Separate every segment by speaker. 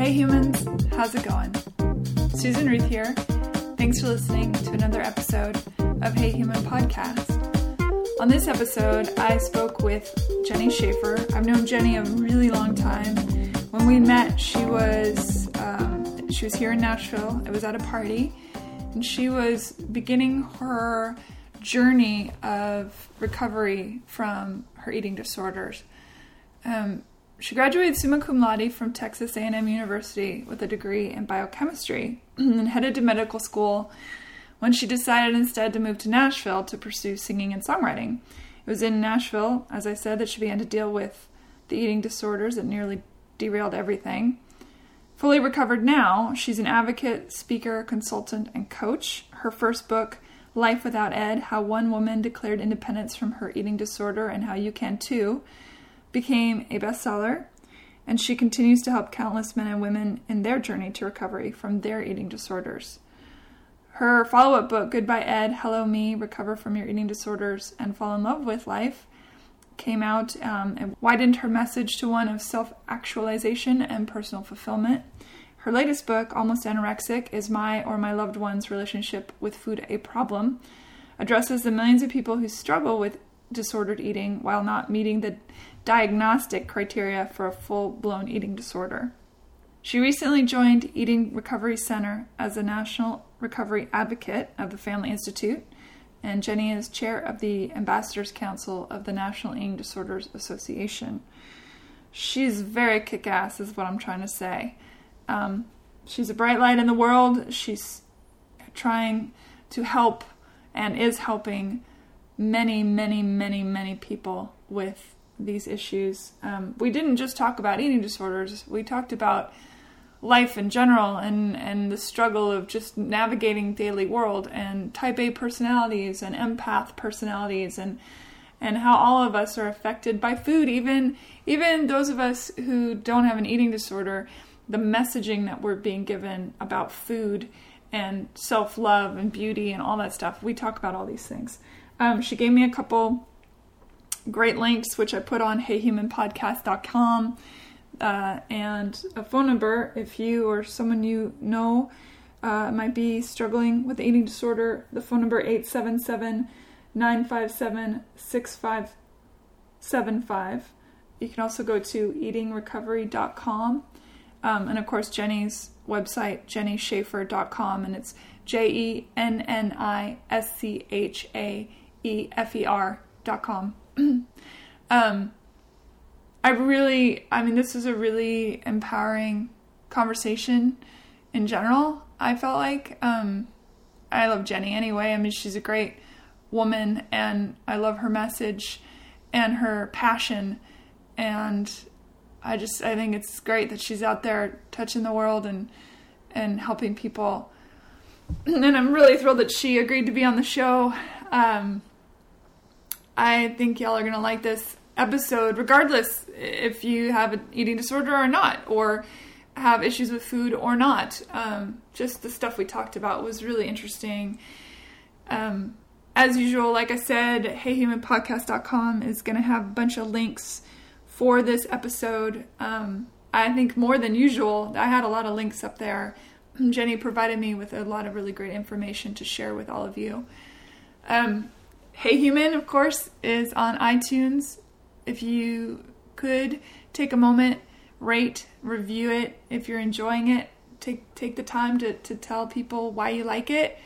Speaker 1: Hey humans, how's it going? Susan Ruth here. Thanks for listening to another episode of Hey Human Podcast. On this episode, I spoke with Jenny Schaefer. I've known Jenny a really long time. When we met, she was um, she was here in Nashville. I was at a party, and she was beginning her journey of recovery from her eating disorders. Um, she graduated summa cum laude from Texas A&M University with a degree in biochemistry and headed to medical school when she decided instead to move to Nashville to pursue singing and songwriting. It was in Nashville, as I said, that she began to deal with the eating disorders that nearly derailed everything. Fully recovered now, she's an advocate, speaker, consultant, and coach. Her first book, Life Without Ed How One Woman Declared Independence from Her Eating Disorder and How You Can Too, became a bestseller, and she continues to help countless men and women in their journey to recovery from their eating disorders. Her follow up book, Goodbye Ed, Hello Me, Recover from Your Eating Disorders, and Fall in Love with Life, came out um, and widened her message to one of self actualization and personal fulfillment. Her latest book, Almost Anorexic, is my or my loved one's relationship with food a problem, addresses the millions of people who struggle with disordered eating while not meeting the diagnostic criteria for a full blown eating disorder. She recently joined Eating Recovery Center as a national recovery advocate of the Family Institute, and Jenny is chair of the Ambassadors Council of the National Eating Disorders Association. She's very kick ass, is what I'm trying to say. Um, she's a bright light in the world. She's trying to help and is helping many, many, many, many people with these issues. Um, we didn't just talk about eating disorders, we talked about life in general and, and the struggle of just navigating daily world and type A personalities and empath personalities and and how all of us are affected by food even even those of us who don't have an eating disorder the messaging that we're being given about food and self love and beauty and all that stuff. We talk about all these things. Um, she gave me a couple great links, which I put on heyhumanpodcast.com, uh, and a phone number if you or someone you know uh, might be struggling with eating disorder. The phone number 877 957 6575. You can also go to eatingrecovery.com um, and of course, Jenny's website, jennyschaefer.com, and it's J E N N I S C H A E F E R.com. um, I really, I mean, this is a really empowering conversation in general. I felt like, um, I love Jenny anyway. I mean, she's a great woman, and I love her message and her passion. And I just I think it's great that she's out there touching the world and and helping people. And I'm really thrilled that she agreed to be on the show. Um, I think y'all are gonna like this episode, regardless if you have an eating disorder or not, or have issues with food or not. Um, just the stuff we talked about was really interesting. Um, as usual, like I said, heyhumanpodcast.com is going to have a bunch of links for this episode. Um, I think more than usual, I had a lot of links up there. Jenny provided me with a lot of really great information to share with all of you. Um, hey Human, of course, is on iTunes. If you could take a moment, rate, review it. If you're enjoying it, take take the time to, to tell people why you like it.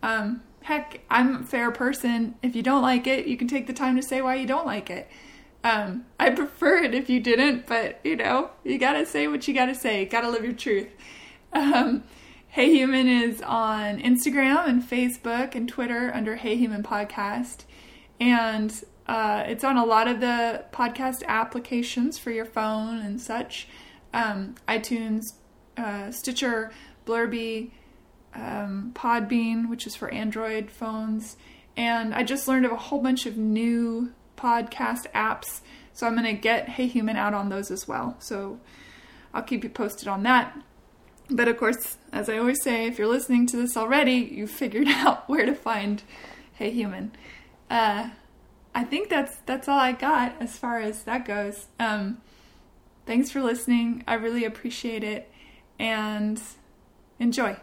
Speaker 1: Um, heck, I'm a fair person. If you don't like it, you can take the time to say why you don't like it. Um, I prefer it if you didn't, but you know, you gotta say what you gotta say. You gotta live your truth. Um, hey Human is on Instagram and Facebook and Twitter under Hey Human Podcast. And uh, it's on a lot of the podcast applications for your phone and such um, iTunes, uh, Stitcher, Blurby, um, Podbean, which is for Android phones. And I just learned of a whole bunch of new podcast apps. So I'm going to get Hey Human out on those as well. So I'll keep you posted on that. But of course, as I always say, if you're listening to this already, you've figured out where to find Hey Human. Uh, I think that's that's all I got as far as that goes. Um, thanks for listening. I really appreciate it. and enjoy.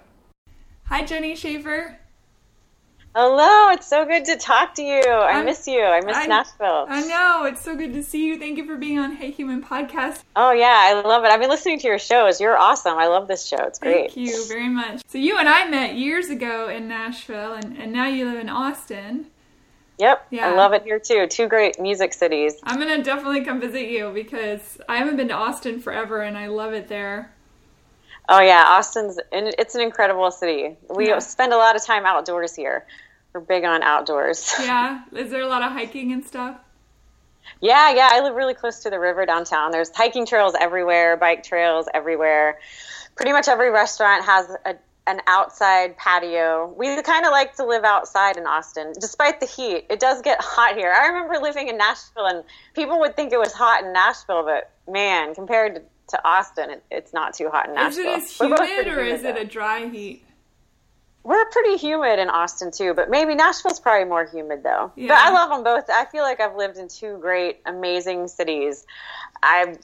Speaker 1: Hi, Jenny Schaefer.
Speaker 2: Hello, it's so good to talk to you. I I'm, miss you. I miss I, Nashville.
Speaker 1: I know. It's so good to see you. Thank you for being on Hey Human podcast.
Speaker 2: Oh, yeah. I love it. I've been listening to your shows. You're awesome. I love this show. It's great.
Speaker 1: Thank you very much. So, you and I met years ago in Nashville, and, and now you live in Austin.
Speaker 2: Yep. Yeah. I love it here too. Two great music cities.
Speaker 1: I'm going to definitely come visit you because I haven't been to Austin forever and I love it there.
Speaker 2: Oh yeah, Austin's it's an incredible city. We yeah. spend a lot of time outdoors here. We're big on outdoors.
Speaker 1: Yeah. Is there a lot of hiking and stuff?
Speaker 2: Yeah, yeah. I live really close to the river downtown. There's hiking trails everywhere, bike trails everywhere. Pretty much every restaurant has a, an outside patio. We kind of like to live outside in Austin, despite the heat. It does get hot here. I remember living in Nashville, and people would think it was hot in Nashville, but man, compared to, to Austin, it, it's not too hot in Nashville.
Speaker 1: Is it as humid, or is it a dry heat?
Speaker 2: We're pretty humid in Austin too, but maybe Nashville's probably more humid though. Yeah. But I love them both. I feel like I've lived in two great, amazing cities. I,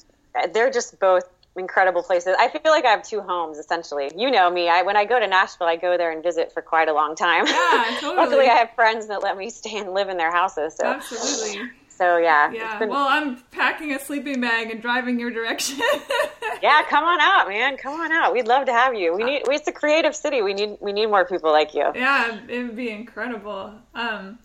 Speaker 2: they're just both incredible places. I feel like I have two homes essentially. You know me. I when I go to Nashville, I go there and visit for quite a long time.
Speaker 1: Yeah, totally.
Speaker 2: Luckily, I have friends that let me stay and live in their houses. So.
Speaker 1: Absolutely.
Speaker 2: So yeah.
Speaker 1: Yeah. Been... Well, I'm packing a sleeping bag and driving your direction.
Speaker 2: yeah, come on out, man. Come on out. We'd love to have you. We need. It's a creative city. We need. We need more people like you.
Speaker 1: Yeah, it would be incredible. Um,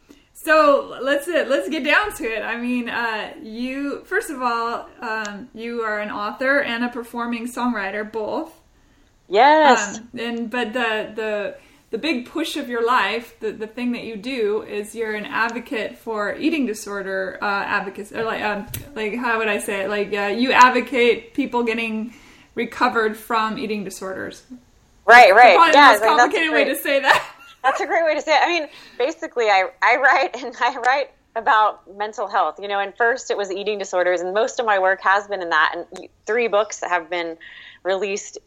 Speaker 1: so let's uh, let's get down to it. I mean, uh, you first of all, um, you are an author and a performing songwriter, both.
Speaker 2: Yes.
Speaker 1: Um, and but the the the big push of your life, the, the thing that you do is you're an advocate for eating disorder uh, advocacy, or like um, like how would I say it? Like uh, you advocate people getting recovered from eating disorders.
Speaker 2: Right, right.
Speaker 1: Probably yeah, the most complicated way to say that.
Speaker 2: That's a great way to say it. I mean, basically, I I write and I write about mental health. You know, and first it was eating disorders, and most of my work has been in that. And three books have been released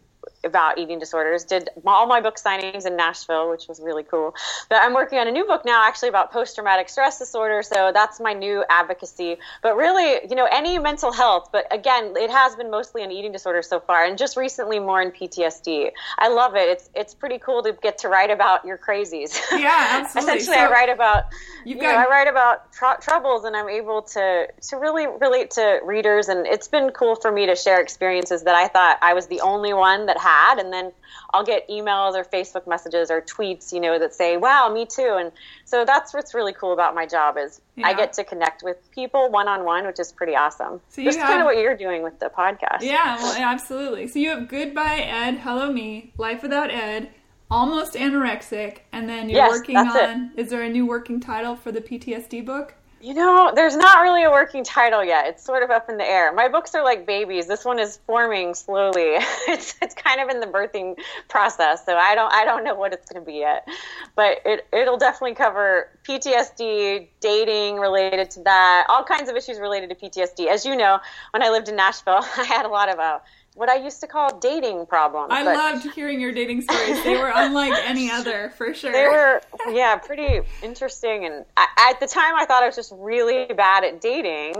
Speaker 2: about eating disorders. Did all my book signings in Nashville, which was really cool. But I'm working on a new book now, actually about post traumatic stress disorder. So that's my new advocacy. But really, you know, any mental health. But again, it has been mostly an eating disorder so far, and just recently more in PTSD. I love it. It's it's pretty cool to get to write about your crazies.
Speaker 1: Yeah, absolutely.
Speaker 2: Essentially, so I write about you got... know, I write about tr- troubles, and I'm able to to really relate to readers, and it's been cool for me to share experiences that I thought I was the only one that had and then I'll get emails or Facebook messages or tweets, you know, that say, "Wow, me too." And so that's what's really cool about my job is yeah. I get to connect with people one on one, which is pretty awesome. So Just have, kind of what you're doing with the podcast.
Speaker 1: Yeah, well, absolutely. So you have Goodbye Ed, Hello Me, Life Without Ed, Almost Anorexic, and then you're
Speaker 2: yes,
Speaker 1: working on. It. Is there a new working title for the PTSD book?
Speaker 2: You know, there's not really a working title yet. It's sort of up in the air. My books are like babies. This one is forming slowly. it's it's kind of in the birthing process, so I don't I don't know what it's going to be yet. But it it'll definitely cover PTSD, dating related to that, all kinds of issues related to PTSD. As you know, when I lived in Nashville, I had a lot of uh, what I used to call dating problems.
Speaker 1: I loved hearing your dating stories. They were unlike any other, for sure.
Speaker 2: They were, yeah, pretty interesting. And I, at the time, I thought I was just really bad at dating.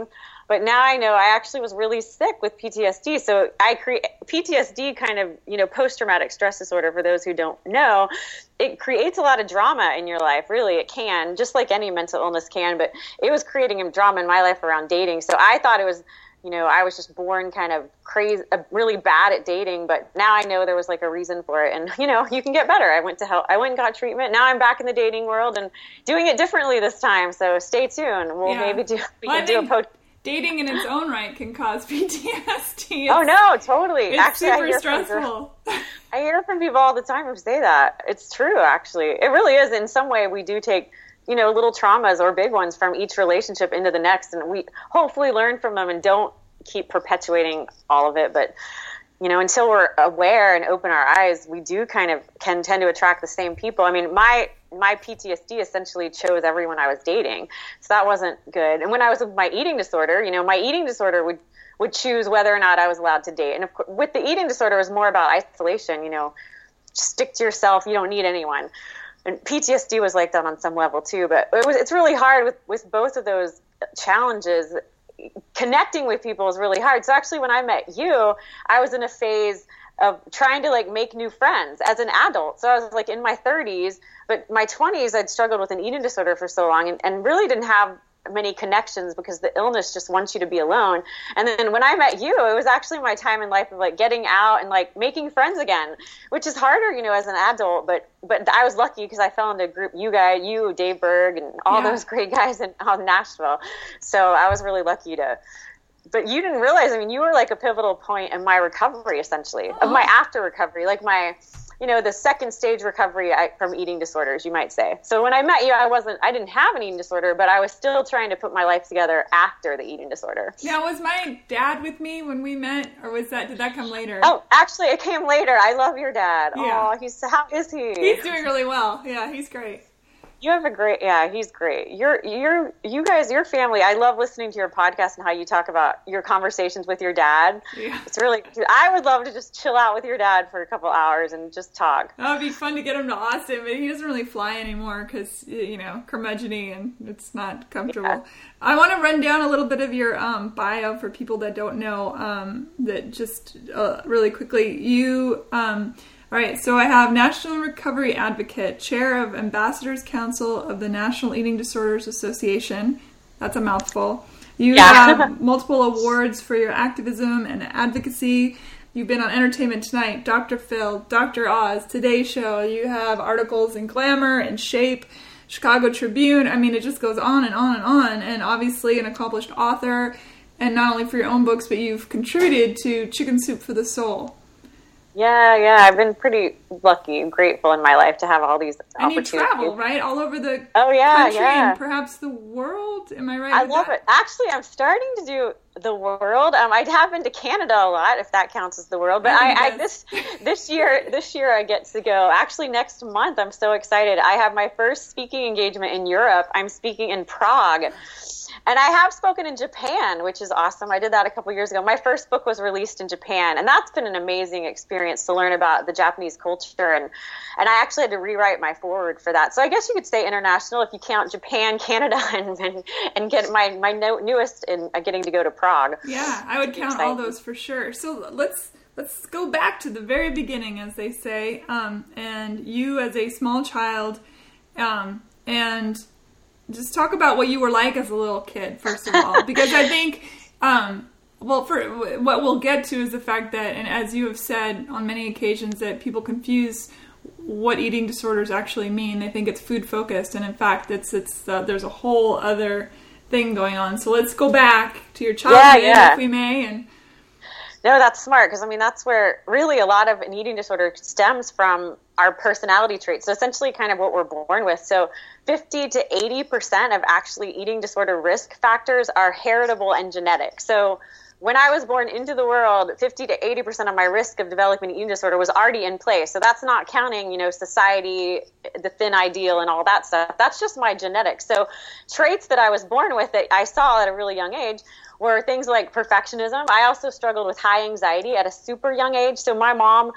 Speaker 2: But now I know I actually was really sick with PTSD. So I create PTSD kind of, you know, post traumatic stress disorder for those who don't know. It creates a lot of drama in your life. Really, it can, just like any mental illness can. But it was creating drama in my life around dating. So I thought it was you know, I was just born kind of crazy, uh, really bad at dating, but now I know there was like a reason for it. And, you know, you can get better. I went to help, I went and got treatment. Now I'm back in the dating world and doing it differently this time. So stay tuned. We'll yeah. maybe do, we well, can do a post.
Speaker 1: Dating in its own right can cause PTSD. It's,
Speaker 2: oh no, totally.
Speaker 1: It's actually, super stressful.
Speaker 2: I hear from people all the time who say that. It's true, actually. It really is. In some way, we do take you know little traumas or big ones from each relationship into the next. And we hopefully learn from them and don't keep perpetuating all of it. But you know until we're aware and open our eyes we do kind of can tend to attract the same people. I mean my my ptsd essentially chose everyone i was dating. So that wasn't good. And when i was with my eating disorder you know my eating disorder would would choose whether or not i was allowed to date. And of course, with the eating disorder it was more about isolation you know stick to yourself. You don't need anyone and PTSD was like that on some level too. But it was it's really hard with with both of those challenges. Connecting with people is really hard. So actually, when I met you, I was in a phase of trying to like make new friends as an adult. So I was like in my 30s, but my 20s I'd struggled with an eating disorder for so long and, and really didn't have many connections because the illness just wants you to be alone. And then when I met you, it was actually my time in life of like getting out and like making friends again, which is harder, you know, as an adult. But but I was lucky because I fell into a group, you guys, you, Dave Berg, and all yeah. those great guys in um, Nashville. So I was really lucky to but you didn't realize. I mean, you were like a pivotal point in my recovery, essentially, of my oh. after recovery, like my, you know, the second stage recovery from eating disorders, you might say. So when I met you, I wasn't, I didn't have an eating disorder, but I was still trying to put my life together after the eating disorder.
Speaker 1: Now, was my dad with me when we met, or was that did that come later?
Speaker 2: Oh, actually, it came later. I love your dad. Yeah. Oh, he's how is he?
Speaker 1: He's doing really well. Yeah, he's great.
Speaker 2: You have a great, yeah, he's great. You're, you're, you guys, your family. I love listening to your podcast and how you talk about your conversations with your dad. Yeah. It's really, I would love to just chill out with your dad for a couple hours and just talk.
Speaker 1: That would be fun to get him to Austin, but he doesn't really fly anymore because, you know, curmudgeony and it's not comfortable. Yeah. I want to run down a little bit of your um, bio for people that don't know um, that just uh, really quickly. You, um, all right, so I have National Recovery Advocate, Chair of Ambassadors Council of the National Eating Disorders Association. That's a mouthful. You yeah. have multiple awards for your activism and advocacy. You've been on Entertainment Tonight, Dr. Phil, Dr. Oz, Today Show. You have articles in Glamour and Shape, Chicago Tribune. I mean, it just goes on and on and on. And obviously, an accomplished author. And not only for your own books, but you've contributed to Chicken Soup for the Soul.
Speaker 2: Yeah, yeah, I've been pretty lucky and grateful in my life to have all these
Speaker 1: and opportunities. You travel, right, all over the
Speaker 2: oh yeah, country yeah.
Speaker 1: and perhaps the world. Am I right?
Speaker 2: I love that? it. Actually, I'm starting to do the world. Um, I have been to Canada a lot, if that counts as the world. But I, I, I this this year this year I get to go. Actually, next month I'm so excited. I have my first speaking engagement in Europe. I'm speaking in Prague and I have spoken in Japan, which is awesome. I did that a couple years ago. My first book was released in Japan, and that's been an amazing experience to learn about the Japanese culture. And and I actually had to rewrite my foreword for that. So I guess you could say international if you count Japan, Canada, and and, and get my my no, newest in uh, getting to go to Prague.
Speaker 1: Yeah, I would count all those for sure. So let's let's go back to the very beginning, as they say. Um, and you, as a small child, um, and just talk about what you were like as a little kid, first of all, because I think, um, well, for what we'll get to is the fact that, and as you have said on many occasions, that people confuse what eating disorders actually mean. They think it's food focused, and in fact, it's it's uh, there's a whole other thing going on. So let's go back to your childhood, yeah, yeah. if we may, and.
Speaker 2: No, that's smart because I mean that's where really a lot of an eating disorder stems from our personality traits. So essentially, kind of what we're born with. So 50 to 80% of actually eating disorder risk factors are heritable and genetic. So when I was born into the world, 50 to 80% of my risk of developing eating disorder was already in place. So that's not counting, you know, society, the thin ideal and all that stuff. That's just my genetics. So traits that I was born with that I saw at a really young age were things like perfectionism. I also struggled with high anxiety at a super young age. So my mom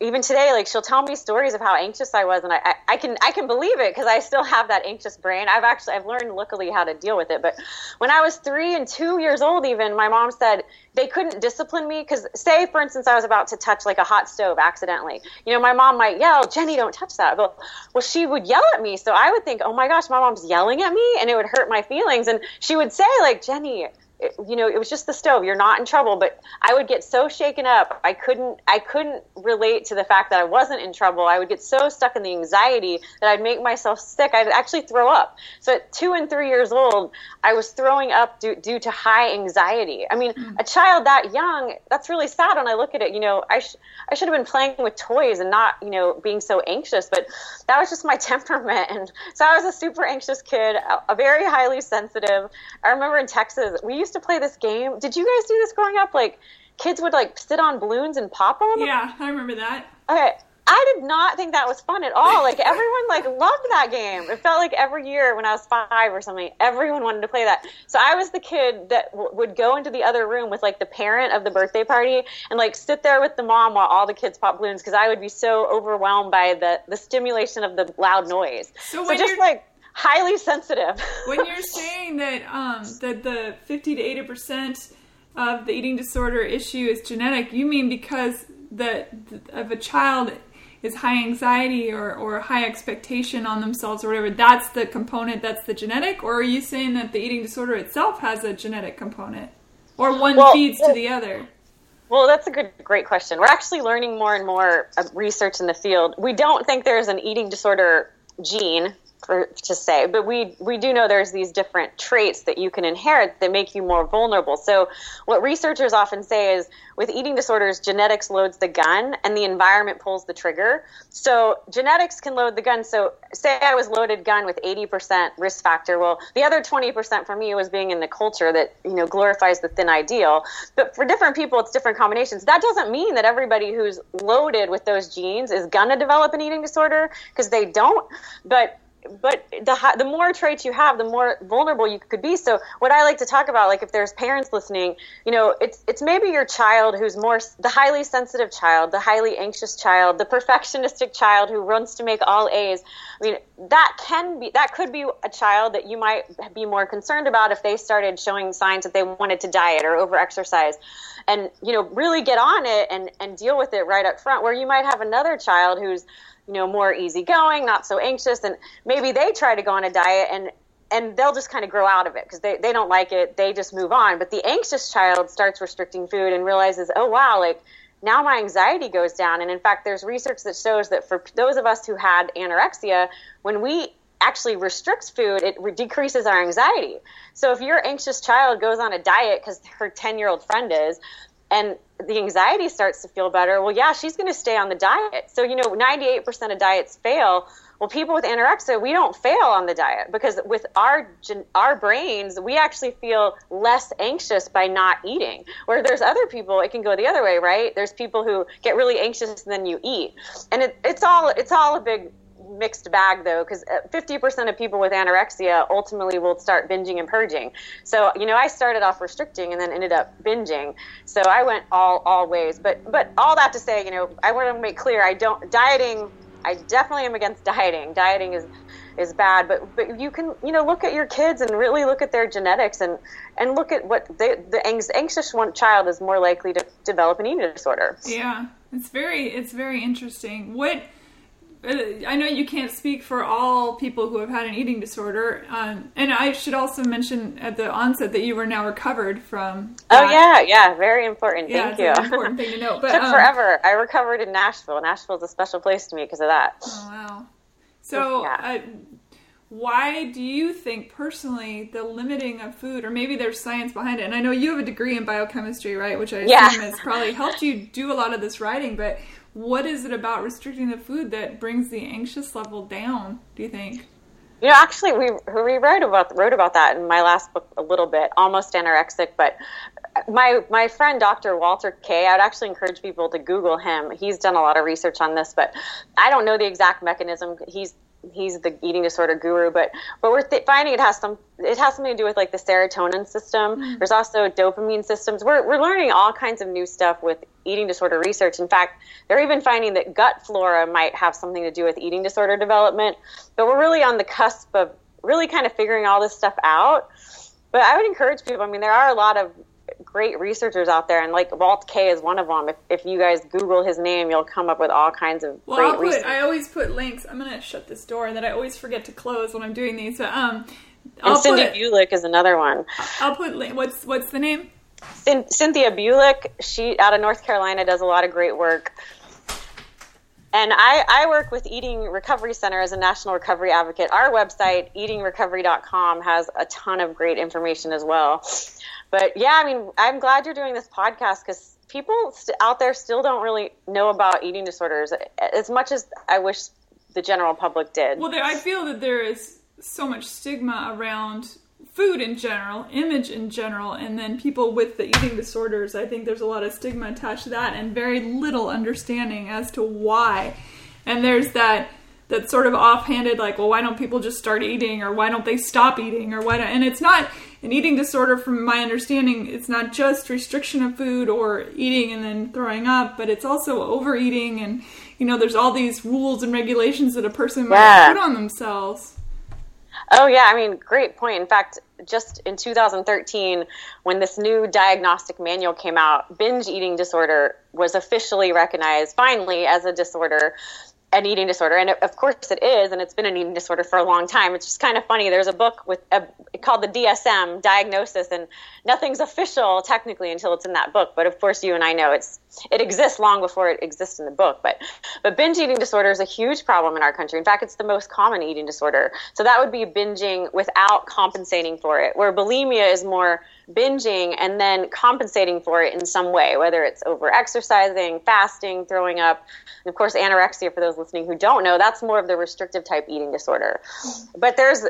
Speaker 2: even today, like she'll tell me stories of how anxious I was, and I, I, I can I can believe it because I still have that anxious brain. I've actually I've learned luckily how to deal with it. But when I was three and two years old, even my mom said they couldn't discipline me because say for instance I was about to touch like a hot stove accidentally. You know, my mom might yell, "Jenny, don't touch that." But well, she would yell at me, so I would think, "Oh my gosh, my mom's yelling at me," and it would hurt my feelings. And she would say like, "Jenny." It, you know, it was just the stove. You're not in trouble. But I would get so shaken up. I couldn't, I couldn't relate to the fact that I wasn't in trouble. I would get so stuck in the anxiety that I'd make myself sick. I'd actually throw up. So at two and three years old, I was throwing up due, due to high anxiety. I mean, mm-hmm. a child that young, that's really sad when I look at it. You know, I, sh- I should have been playing with toys and not, you know, being so anxious. But that was just my temperament. And so I was a super anxious kid, a, a very highly sensitive. I remember in Texas, we used to play this game. Did you guys do this growing up? Like, kids would like sit on balloons and pop them.
Speaker 1: Yeah, I remember that.
Speaker 2: Okay, I did not think that was fun at all. Like everyone like loved that game. It felt like every year when I was five or something, everyone wanted to play that. So I was the kid that w- would go into the other room with like the parent of the birthday party and like sit there with the mom while all the kids pop balloons because I would be so overwhelmed by the the stimulation of the loud noise. So, so just like highly sensitive.
Speaker 1: when you're saying that um, that the 50 to 80 percent of the eating disorder issue is genetic, you mean because the of a child is high anxiety or, or high expectation on themselves or whatever, that's the component that's the genetic? Or are you saying that the eating disorder itself has a genetic component? Or one well, feeds to the other?
Speaker 2: Well, that's a good, great question. We're actually learning more and more research in the field. We don't think there's an eating disorder gene for, to say, but we we do know there's these different traits that you can inherit that make you more vulnerable. So what researchers often say is with eating disorders, genetics loads the gun and the environment pulls the trigger. So genetics can load the gun. So say I was loaded gun with 80% risk factor. Well, the other 20% for me was being in the culture that, you know, glorifies the thin ideal. But for different people, it's different combinations. That doesn't mean that everybody who's loaded with those genes is to develop an eating disorder because they don't. But but the the more traits you have, the more vulnerable you could be. So what I like to talk about, like if there's parents listening, you know, it's it's maybe your child who's more the highly sensitive child, the highly anxious child, the perfectionistic child who wants to make all A's. I mean, that can be that could be a child that you might be more concerned about if they started showing signs that they wanted to diet or overexercise and you know really get on it and and deal with it right up front where you might have another child who's you know more easygoing not so anxious and maybe they try to go on a diet and and they'll just kind of grow out of it because they, they don't like it they just move on. But the anxious child starts restricting food and realizes oh wow like now my anxiety goes down. And in fact there's research that shows that for those of us who had anorexia when we actually restricts food it re- decreases our anxiety. So if your anxious child goes on a diet because her 10 year old friend is and the anxiety starts to feel better, well, yeah, she's going to stay on the diet. So, you know, 98% of diets fail. Well, people with anorexia, we don't fail on the diet because with our our brains, we actually feel less anxious by not eating. Where there's other people, it can go the other way, right? There's people who get really anxious and then you eat, and it, it's all it's all a big mixed bag though because 50% uh, of people with anorexia ultimately will start binging and purging. So you know i started off restricting and then ended up binging. So i went all all ways. But but all that to say you know i want to make clear i don't dieting i definitely am against dieting. Dieting is is bad. But but you can you know look at your kids and really look at their genetics and and look at what they, the anxious one child is more likely to develop an eating disorder.
Speaker 1: Yeah. It's very it's very interesting. What I know you can't speak for all people who have had an eating disorder, um, and I should also mention at the onset that you were now recovered from.
Speaker 2: That. Oh yeah, yeah, very important.
Speaker 1: Yeah,
Speaker 2: Thank you.
Speaker 1: important thing to know.
Speaker 2: But, Took um, forever. I recovered in Nashville. Nashville is a special place to me because of that.
Speaker 1: Oh wow. So, yeah. uh, why do you think personally the limiting of food, or maybe there's science behind it? And I know you have a degree in biochemistry, right? Which I assume has probably helped you do a lot of this writing, but what is it about restricting the food that brings the anxious level down? Do you think?
Speaker 2: You know, actually, we we wrote about wrote about that in my last book a little bit, almost anorexic. But my my friend Dr. Walter Kaye, I'd actually encourage people to Google him. He's done a lot of research on this, but I don't know the exact mechanism. He's he's the eating disorder guru, but but we're th- finding it has some it has something to do with like the serotonin system. Mm-hmm. There's also dopamine systems. We're we're learning all kinds of new stuff with eating disorder research. In fact, they're even finding that gut flora might have something to do with eating disorder development. But we're really on the cusp of really kind of figuring all this stuff out. But I would encourage people. I mean, there are a lot of great researchers out there, and like Walt Kaye is one of them. If, if you guys Google his name, you'll come up with all kinds of
Speaker 1: well,
Speaker 2: great
Speaker 1: I'll put,
Speaker 2: research.
Speaker 1: I always put links. I'm gonna shut this door that I always forget to close when I'm doing these. But, um,
Speaker 2: I'll and Cindy Bulik is another one.
Speaker 1: I'll put what's what's the name?
Speaker 2: Cynthia Bulik. She out of North Carolina does a lot of great work. And I, I work with Eating Recovery Center as a national recovery advocate. Our website, eatingrecovery.com, has a ton of great information as well but yeah, I mean, I'm glad you're doing this podcast because people st- out there still don't really know about eating disorders as much as I wish the general public did.
Speaker 1: Well, there, I feel that there is so much stigma around food in general, image in general, and then people with the eating disorders. I think there's a lot of stigma attached to that and very little understanding as to why. And there's that that sort of offhanded like well why don't people just start eating or why don't they stop eating or why don't, and it's not an eating disorder from my understanding it's not just restriction of food or eating and then throwing up but it's also overeating and you know there's all these rules and regulations that a person might yeah. put on themselves
Speaker 2: Oh, yeah. I mean, great point. In fact, just in 2013, when this new diagnostic manual came out, binge eating disorder was officially recognized finally as a disorder an eating disorder, and of course it is, and it's been an eating disorder for a long time. It's just kind of funny. There's a book with a, called the DSM diagnosis, and nothing's official technically until it's in that book. But of course, you and I know it's it exists long before it exists in the book. But but binge eating disorder is a huge problem in our country. In fact, it's the most common eating disorder. So that would be binging without compensating for it, where bulimia is more binging and then compensating for it in some way, whether it's over exercising, fasting, throwing up. And of course, anorexia, for those listening who don't know, that's more of the restrictive type eating disorder. Mm-hmm. But there's,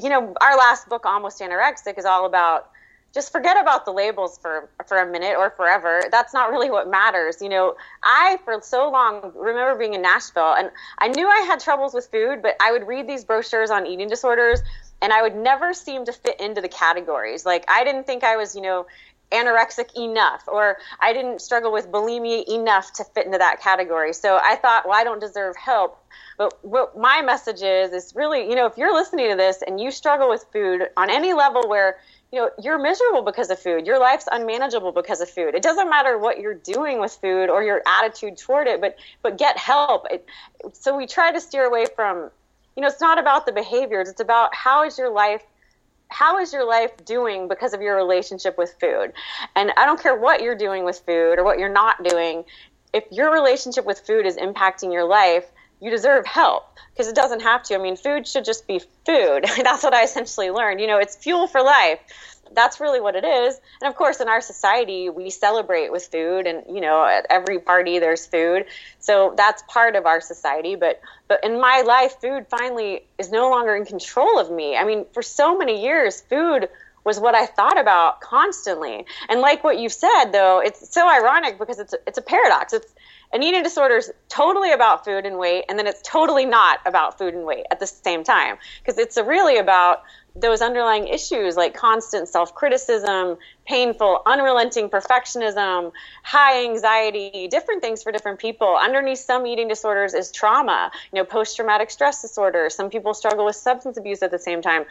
Speaker 2: you know, our last book, Almost Anorexic, is all about just forget about the labels for for a minute or forever. That's not really what matters. You know, I for so long remember being in Nashville and I knew I had troubles with food, but I would read these brochures on eating disorders and I would never seem to fit into the categories. Like I didn't think I was, you know, anorexic enough or I didn't struggle with bulimia enough to fit into that category. So I thought, well, I don't deserve help. But what my message is is really, you know, if you're listening to this and you struggle with food on any level where you know you're miserable because of food your life's unmanageable because of food it doesn't matter what you're doing with food or your attitude toward it but but get help it, so we try to steer away from you know, it's not about the behaviors. It's about how is your life how is your life doing because of your relationship with food? And I don't care what you're doing with food or what you're not doing. If your relationship with food is impacting your life, you deserve help because it doesn't have to. I mean, food should just be food. That's what I essentially learned. You know, it's fuel for life that's really what it is. And of course, in our society, we celebrate with food, and you know, at every party there's food. So that's part of our society. But but in my life, food finally is no longer in control of me. I mean, for so many years, food was what I thought about constantly. And like what you've said, though, it's so ironic because it's it's a paradox. It's an eating disorder is totally about food and weight, and then it's totally not about food and weight at the same time because it's really about those underlying issues like constant self criticism, painful, unrelenting perfectionism, high anxiety, different things for different people. Underneath some eating disorders is trauma, you know, post traumatic stress disorder. Some people struggle with substance abuse at the same time.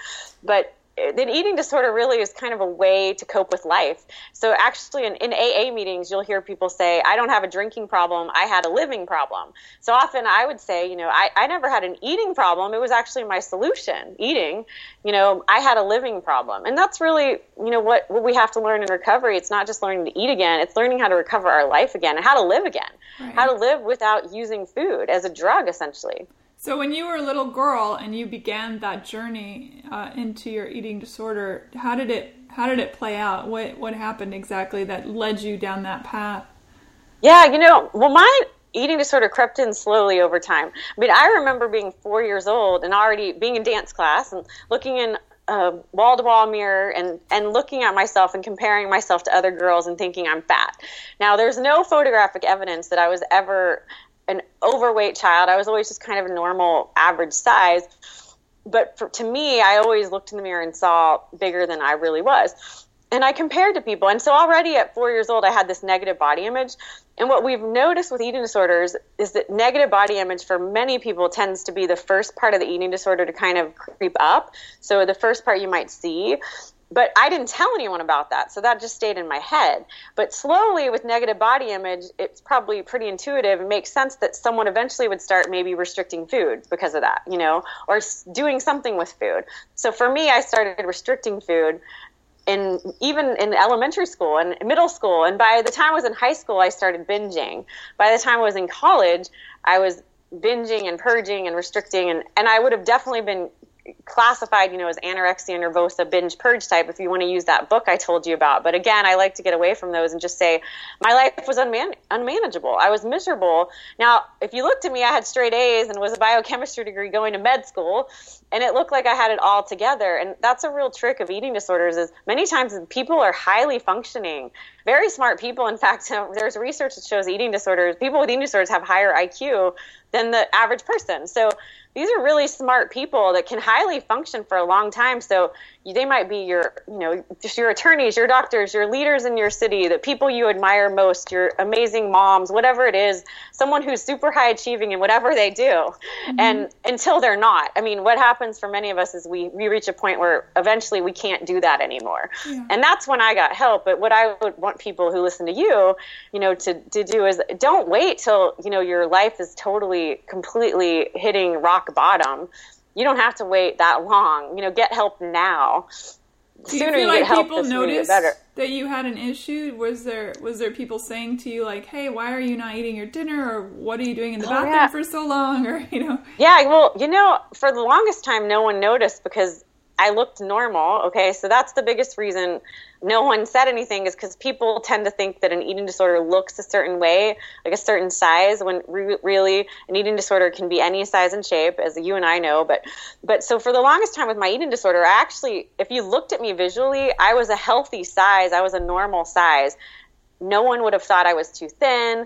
Speaker 2: But an eating disorder really is kind of a way to cope with life. So actually, in, in, AA meetings, you'll hear people say, "I don't have a drinking problem. I had a living problem." So often, I would say, you know, I, I never had an eating problem. It was actually my solution, eating. You know, I had a living problem, and that's really, you know, what what we have to learn in recovery. It's not just learning to eat again; it's learning how to recover our life again and how to live again, right. how to live without using food as a drug, essentially.
Speaker 1: So, when you were a little girl and you began that journey uh, into your eating disorder, how did it how did it play out? What what happened exactly that led you down that path?
Speaker 2: Yeah, you know, well, my eating disorder crept in slowly over time. I mean, I remember being four years old and already being in dance class and looking in a wall to wall mirror and, and looking at myself and comparing myself to other girls and thinking I'm fat. Now, there's no photographic evidence that I was ever an overweight child. I was always just kind of a normal, average size. But for, to me, I always looked in the mirror and saw bigger than I really was. And I compared to people. And so already at four years old, I had this negative body image. And what we've noticed with eating disorders is that negative body image for many people tends to be the first part of the eating disorder to kind of creep up. So the first part you might see but I didn't tell anyone about that. So that just stayed in my head. But slowly with negative body image, it's probably pretty intuitive. It makes sense that someone eventually would start maybe restricting food because of that, you know, or doing something with food. So for me, I started restricting food in even in elementary school and middle school. And by the time I was in high school, I started binging. By the time I was in college, I was binging and purging and restricting and, and I would have definitely been classified, you know, as anorexia nervosa binge purge type if you want to use that book I told you about. But again, I like to get away from those and just say my life was unman- unmanageable. I was miserable. Now, if you looked at me, I had straight A's and was a biochemistry degree going to med school, and it looked like I had it all together. And that's a real trick of eating disorders is many times people are highly functioning, very smart people. In fact, there's research that shows eating disorders, people with eating disorders have higher IQ than the average person. So these are really smart people that can highly function for a long time. So they might be your, you know, just your attorneys, your doctors, your leaders in your city, the people you admire most, your amazing moms, whatever it is, someone who's super high achieving in whatever they do. Mm-hmm. And until they're not, I mean, what happens for many of us is we, we reach a point where eventually we can't do that anymore. Yeah. And that's when I got help. But what I would want people who listen to you, you know, to, to do is don't wait till, you know, your life is totally, completely hitting rock bottom you don't have to wait that long. You know, get help now.
Speaker 1: Do you feel like people noticed that you had an issue? Was there was there people saying to you like, "Hey, why are you not eating your dinner?" or "What are you doing in the oh, bathroom yeah. for so long?" or you know?
Speaker 2: Yeah, well, you know, for the longest time, no one noticed because I looked normal. Okay, so that's the biggest reason no one said anything is because people tend to think that an eating disorder looks a certain way, like a certain size, when re- really an eating disorder can be any size and shape, as you and I know. But, but so for the longest time with my eating disorder, I actually, if you looked at me visually, I was a healthy size. I was a normal size. No one would have thought I was too thin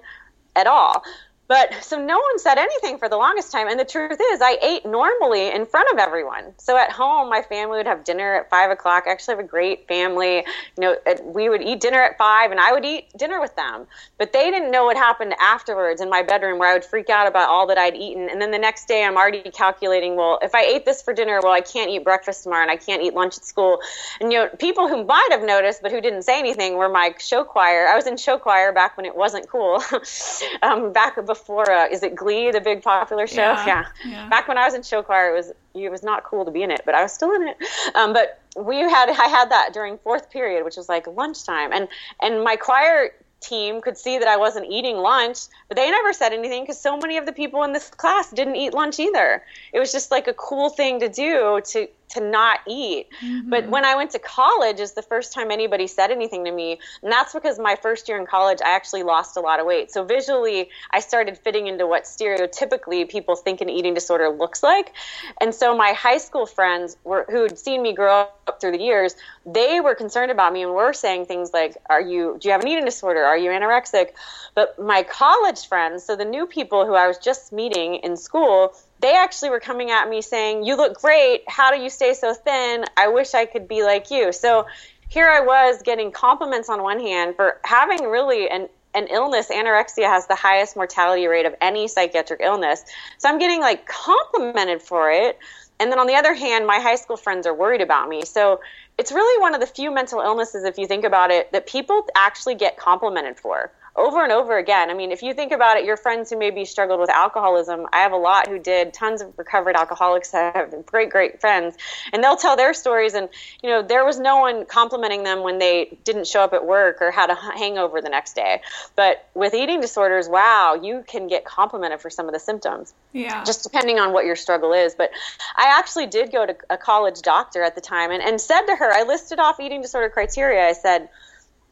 Speaker 2: at all. But so no one said anything for the longest time. And the truth is, I ate normally in front of everyone. So at home, my family would have dinner at five o'clock. I actually have a great family. You know, we would eat dinner at five and I would eat dinner with them. But they didn't know what happened afterwards in my bedroom where I would freak out about all that I'd eaten. And then the next day, I'm already calculating, well, if I ate this for dinner, well, I can't eat breakfast tomorrow and I can't eat lunch at school. And, you know, people who might have noticed but who didn't say anything were my show choir. I was in show choir back when it wasn't cool, um, back before uh, is it Glee, the big popular show?
Speaker 1: Yeah, yeah. yeah.
Speaker 2: Back when I was in show choir, it was it was not cool to be in it, but I was still in it. Um, but we had I had that during fourth period, which was like lunchtime, and and my choir team could see that I wasn't eating lunch, but they never said anything because so many of the people in this class didn't eat lunch either. It was just like a cool thing to do to to not eat. Mm-hmm. But when I went to college is the first time anybody said anything to me. And that's because my first year in college, I actually lost a lot of weight. So visually, I started fitting into what stereotypically people think an eating disorder looks like. And so my high school friends were, who had seen me grow up through the years, they were concerned about me and were saying things like, are you, do you have an eating disorder? Are you anorexic? But my college friends, so the new people who I was just meeting in school, they actually were coming at me saying, You look great. How do you stay so thin? I wish I could be like you. So here I was getting compliments on one hand for having really an an illness, anorexia has the highest mortality rate of any psychiatric illness. So I'm getting like complimented for it. And then on the other hand, my high school friends are worried about me. So it's really one of the few mental illnesses, if you think about it, that people actually get complimented for over and over again. I mean, if you think about it, your friends who maybe struggled with alcoholism, I have a lot who did, tons of recovered alcoholics have great, great friends, and they'll tell their stories. And, you know, there was no one complimenting them when they didn't show up at work or had a hangover the next day. But with eating disorders, wow, you can get complimented for some of the symptoms.
Speaker 1: Yeah.
Speaker 2: Just depending on what your struggle is. But I actually did go to a college doctor at the time and, and said to her, I listed off eating disorder criteria. I said,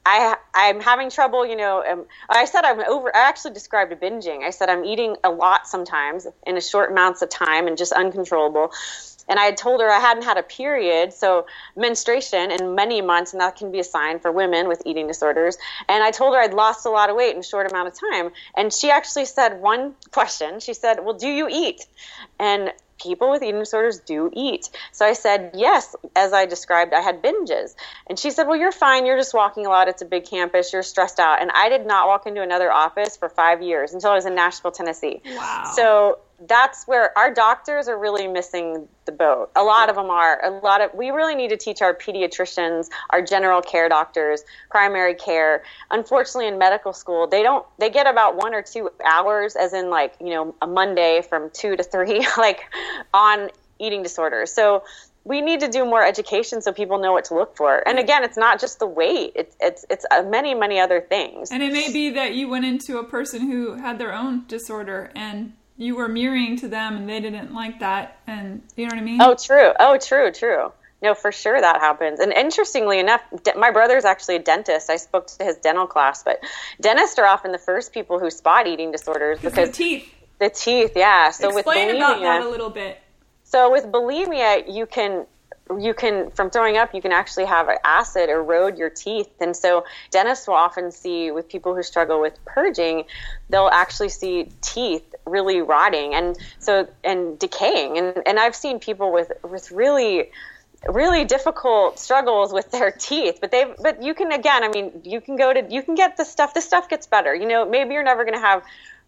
Speaker 2: I I'm having trouble, you know. Um, I said I'm over. I actually described binging. I said I'm eating a lot sometimes in a short amounts of time and just uncontrollable. And I had told her I hadn't had a period, so menstruation in many months, and that can be a sign for women with eating disorders. And I told her I'd lost a lot of weight in a short amount of time. And she actually said one question. She said, "Well, do you eat?" And people with eating disorders do eat. So I said, yes, as I described, I had binges. And she said, well, you're fine. You're just walking a lot. It's a big campus. You're stressed out. And I did not walk into another office for five years until I was in Nashville, Tennessee.
Speaker 1: Wow.
Speaker 2: So that's where our doctors are really missing the boat. A lot of them are. A lot of we really need to teach our pediatricians, our general care doctors, primary care. Unfortunately, in medical school, they don't. They get about one or two hours, as in like you know a Monday from two to three, like on eating disorders. So we need to do more education so people know what to look for. And again, it's not just the weight; it's it's it's uh, many many other things.
Speaker 1: And it may be that you went into a person who had their own disorder and you were mirroring to them and they didn't like that and you know what i mean?
Speaker 2: Oh true. Oh true true. No for sure that happens. And interestingly enough my brother's actually a dentist. I spoke to his dental class but dentists are often the first people who spot eating disorders because
Speaker 1: the teeth.
Speaker 2: The teeth yeah.
Speaker 1: So explain with bulimia, about that a little bit.
Speaker 2: So with bulimia you can you can from throwing up you can actually have acid erode your teeth. And so dentists will often see with people who struggle with purging they'll actually see teeth really rotting and so and decaying. And and I've seen people with with really really difficult struggles with their teeth but they but you can again i mean you can go to you can get the stuff this stuff gets better. You know maybe you're never going to have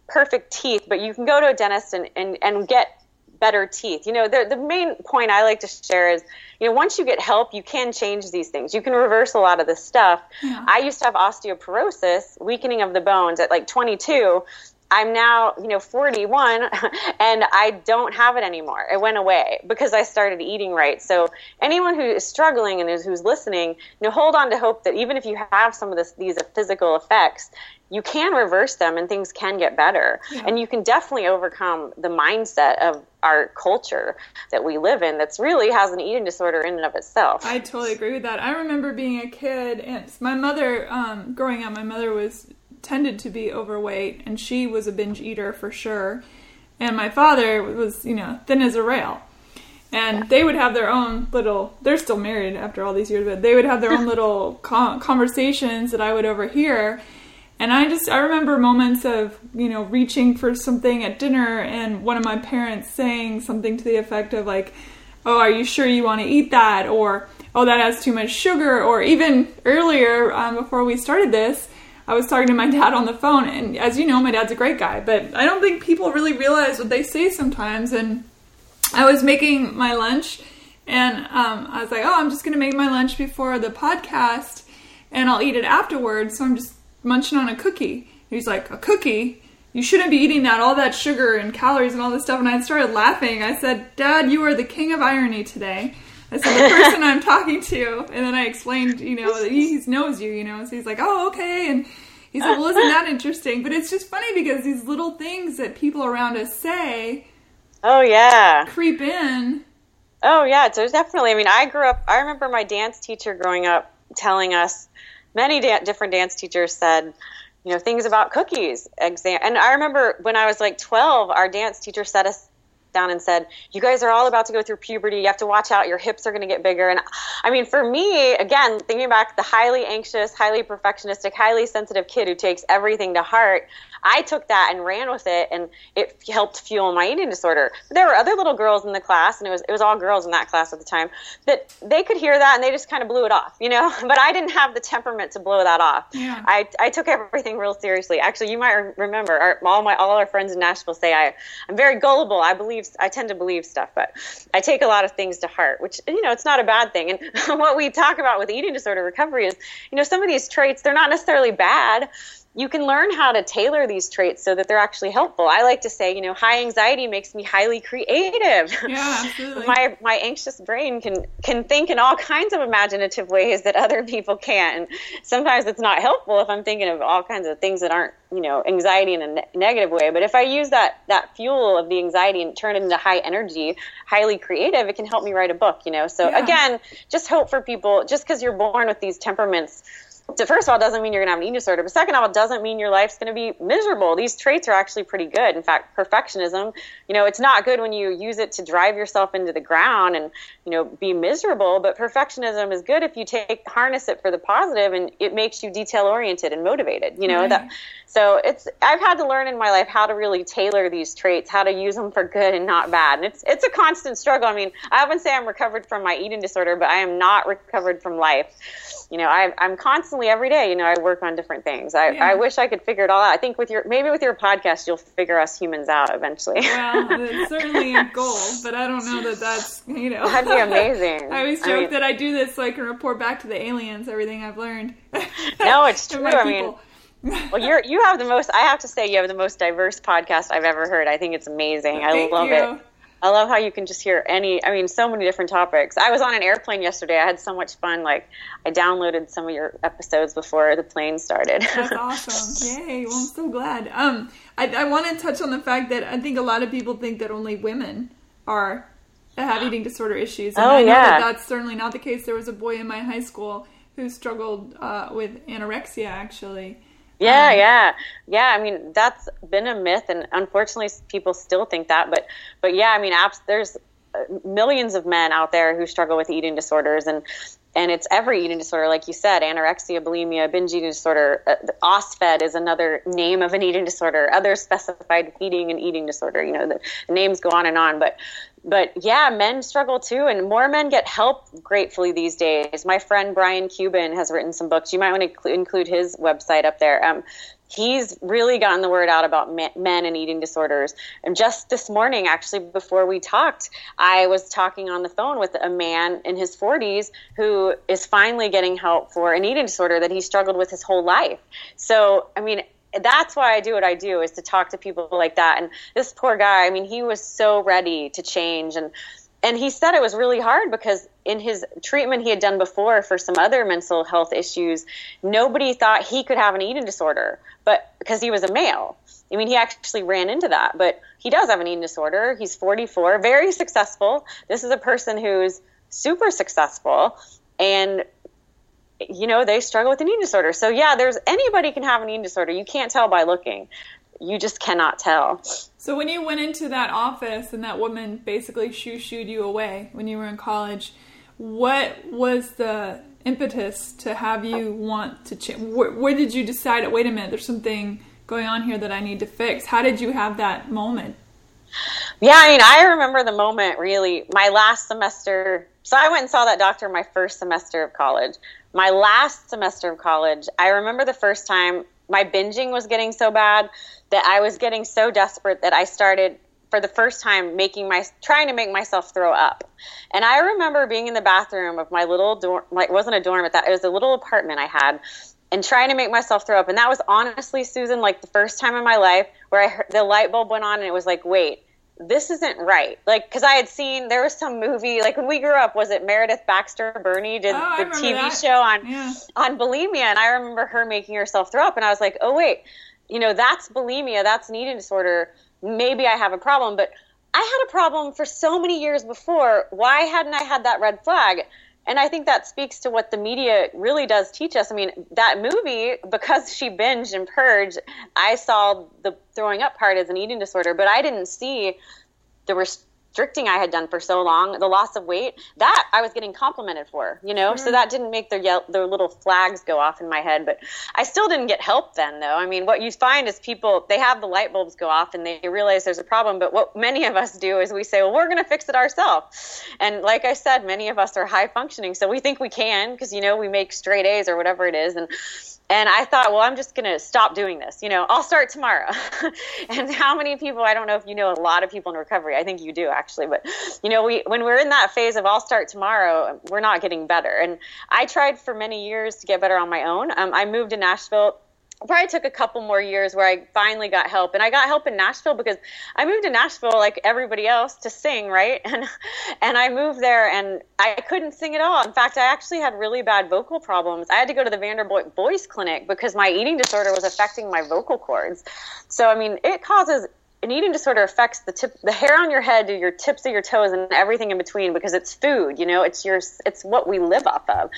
Speaker 2: perfect teeth but you can go to a dentist and and, and get better teeth you know the, the main point i like to share is you know once you get help you can change these things you can reverse a lot of this stuff yeah. i used to have osteoporosis weakening of the bones at like 22 I'm now, you know, 41 and I don't have it anymore. It went away because I started eating right. So anyone who is struggling and is, who's listening, you know, hold on to hope that even if you have some of this, these physical effects, you can reverse them and things can get better. Yeah. And you can definitely overcome the mindset of our culture that we live in that's really has an eating disorder in and of itself.
Speaker 1: I totally agree with that. I remember being a kid and my mother, um, growing up, my mother was tended to be overweight, and she was a binge eater for sure. And my father was, you know, thin as a rail. And they would have their own little, they're still married after all these years, but they would have their own little conversations that I would overhear. And I just, I remember moments of, you know, reaching for something at dinner and one of my parents saying something to the effect of, like, oh, are you sure you want to eat that? Or, oh, that has too much sugar. Or even earlier, um, before we started this, I was talking to my dad on the phone, and as you know, my dad's a great guy, but I don't think people really realize what they say sometimes. And I was making my lunch, and um, I was like, "Oh, I'm just gonna make my lunch before the podcast, and I'll eat it afterwards." So I'm just munching on a cookie. He's like, "A cookie? You shouldn't be eating that. All that sugar and calories and all this stuff." And I started laughing. I said, "Dad, you are the king of irony today." I said the person I'm talking to, and then I explained, you know, that he knows you, you know. So he's like, "Oh, okay," and he's like, "Well, isn't that interesting?" But it's just funny because these little things that people around us say,
Speaker 2: oh yeah,
Speaker 1: creep in.
Speaker 2: Oh yeah, so definitely. I mean, I grew up. I remember my dance teacher growing up telling us. Many da- different dance teachers said, you know, things about cookies. Exam. And I remember when I was like 12, our dance teacher set us down and said, "You guys are all about to go through puberty. You have to watch out. Your hips are going to get bigger." And I mean, for me, again, thinking back, the highly anxious, highly perfectionistic, highly sensitive kid who takes everything to heart, I took that and ran with it, and it helped fuel my eating disorder. But there were other little girls in the class, and it was it was all girls in that class at the time that they could hear that and they just kind of blew it off, you know. But I didn't have the temperament to blow that off. Yeah. I I took everything real seriously. Actually, you might remember our, all my all our friends in Nashville say I I'm very gullible. I believe I tend to believe stuff, but I take a lot of things to heart, which you know it's not a bad thing. And what we talk about with eating disorder recovery is you know some of these traits they're not necessarily bad you can learn how to tailor these traits so that they're actually helpful. I like to say, you know, high anxiety makes me highly creative.
Speaker 1: Yeah, absolutely.
Speaker 2: my my anxious brain can can think in all kinds of imaginative ways that other people can't. And sometimes it's not helpful if I'm thinking of all kinds of things that aren't, you know, anxiety in a ne- negative way. But if I use that that fuel of the anxiety and turn it into high energy, highly creative, it can help me write a book. You know, so yeah. again, just hope for people. Just because you're born with these temperaments first of all, doesn't mean you're going to have an eating disorder. But second of all, doesn't mean your life's going to be miserable. These traits are actually pretty good. In fact, perfectionism, you know, it's not good when you use it to drive yourself into the ground and, you know, be miserable. But perfectionism is good if you take harness it for the positive and it makes you detail oriented and motivated. You know right. that. So it's I've had to learn in my life how to really tailor these traits, how to use them for good and not bad. And it's it's a constant struggle. I mean, I wouldn't say I'm recovered from my eating disorder, but I am not recovered from life you know, I, I'm constantly every day, you know, I work on different things. I, yeah. I wish I could figure it all out. I think with your, maybe with your podcast, you'll figure us humans out eventually.
Speaker 1: Well, it's certainly a goal, but I don't know that that's, you know.
Speaker 2: That'd be amazing.
Speaker 1: I always joke I mean, that I do this so I can report back to the aliens everything I've learned.
Speaker 2: no, it's true. I mean, well, you're you have the most. I have to say, you have the most diverse podcast I've ever heard. I think it's amazing.
Speaker 1: Thank
Speaker 2: I love
Speaker 1: you.
Speaker 2: it. I love how you can just hear any, I mean, so many different topics. I was on an airplane yesterday. I had so much fun. Like, I downloaded some of your episodes before the plane started.
Speaker 1: That's awesome. Yay. Well, I'm so glad. Um, I, I want to touch on the fact that I think a lot of people think that only women are have eating disorder issues. And
Speaker 2: oh,
Speaker 1: I know
Speaker 2: yeah.
Speaker 1: that that's certainly not the case. There was a boy in my high school who struggled uh, with anorexia, actually.
Speaker 2: Yeah, um, yeah, yeah. I mean, that's been a myth, and unfortunately, people still think that. But, but yeah, I mean, apps. There's millions of men out there who struggle with eating disorders and and it's every eating disorder, like you said, anorexia, bulimia, binge eating disorder. Uh, OSFED is another name of an eating disorder. Other specified feeding and eating disorder. You know, the names go on and on, but but yeah, men struggle too, and more men get help gratefully these days. My friend Brian Cuban has written some books. You might want to include his website up there. Um, he's really gotten the word out about men and eating disorders. And just this morning, actually, before we talked, I was talking on the phone with a man in his 40s who is finally getting help for an eating disorder that he struggled with his whole life. So, I mean, that's why I do what I do is to talk to people like that. And this poor guy, I mean, he was so ready to change and and he said it was really hard because in his treatment he had done before for some other mental health issues, nobody thought he could have an eating disorder, but because he was a male. I mean, he actually ran into that, but he does have an eating disorder. He's 44, very successful. This is a person who's super successful and you know, they struggle with an eating disorder. So yeah, there's anybody can have an eating disorder. You can't tell by looking. You just cannot tell.
Speaker 1: So when you went into that office and that woman basically shoo shooed you away when you were in college, what was the impetus to have you want to change? Where, where did you decide? Wait a minute, there's something going on here that I need to fix. How did you have that moment?
Speaker 2: Yeah, I mean, I remember the moment really. My last semester, so I went and saw that doctor my first semester of college my last semester of college, I remember the first time my binging was getting so bad that I was getting so desperate that I started for the first time making my trying to make myself throw up. And I remember being in the bathroom of my little dorm like it wasn't a dorm but that it was a little apartment I had and trying to make myself throw up and that was honestly Susan like the first time in my life where I heard, the light bulb went on and it was like wait this isn't right. Like, because I had seen there was some movie like when we grew up, was it Meredith Baxter Birney did
Speaker 1: oh,
Speaker 2: the TV
Speaker 1: that.
Speaker 2: show on
Speaker 1: yeah.
Speaker 2: on bulimia, and I remember her making herself throw up, and I was like, oh wait, you know that's bulimia, that's an eating disorder. Maybe I have a problem, but I had a problem for so many years before. Why hadn't I had that red flag? And I think that speaks to what the media really does teach us. I mean, that movie, because she binged and purged, I saw the throwing up part as an eating disorder, but I didn't see the restricting I had done for so long, the loss of weight, that I was getting complimented for, you know? Mm-hmm. So that didn't make their, ye- their little flags go off in my head. But I still didn't get help then, though. I mean, what you find is people, they have the light bulbs go off and they realize there's a problem. But what many of us do is we say, well, we're going to fix it ourselves. And like I said, many of us are high functioning. So we think we can because, you know, we make straight A's or whatever it is. And and I thought, well, I'm just going to stop doing this. You know, I'll start tomorrow. and how many people? I don't know if you know a lot of people in recovery. I think you do actually, but you know, we when we're in that phase of I'll start tomorrow, we're not getting better. And I tried for many years to get better on my own. Um, I moved to Nashville probably took a couple more years where I finally got help. And I got help in Nashville because I moved to Nashville like everybody else to sing, right? And and I moved there and I couldn't sing at all. In fact, I actually had really bad vocal problems. I had to go to the Vanderbilt Voice Clinic because my eating disorder was affecting my vocal cords. So I mean, it causes an eating disorder affects the tip, the hair on your head, to your tips of your toes, and everything in between because it's food. You know, it's your, it's what we live off of.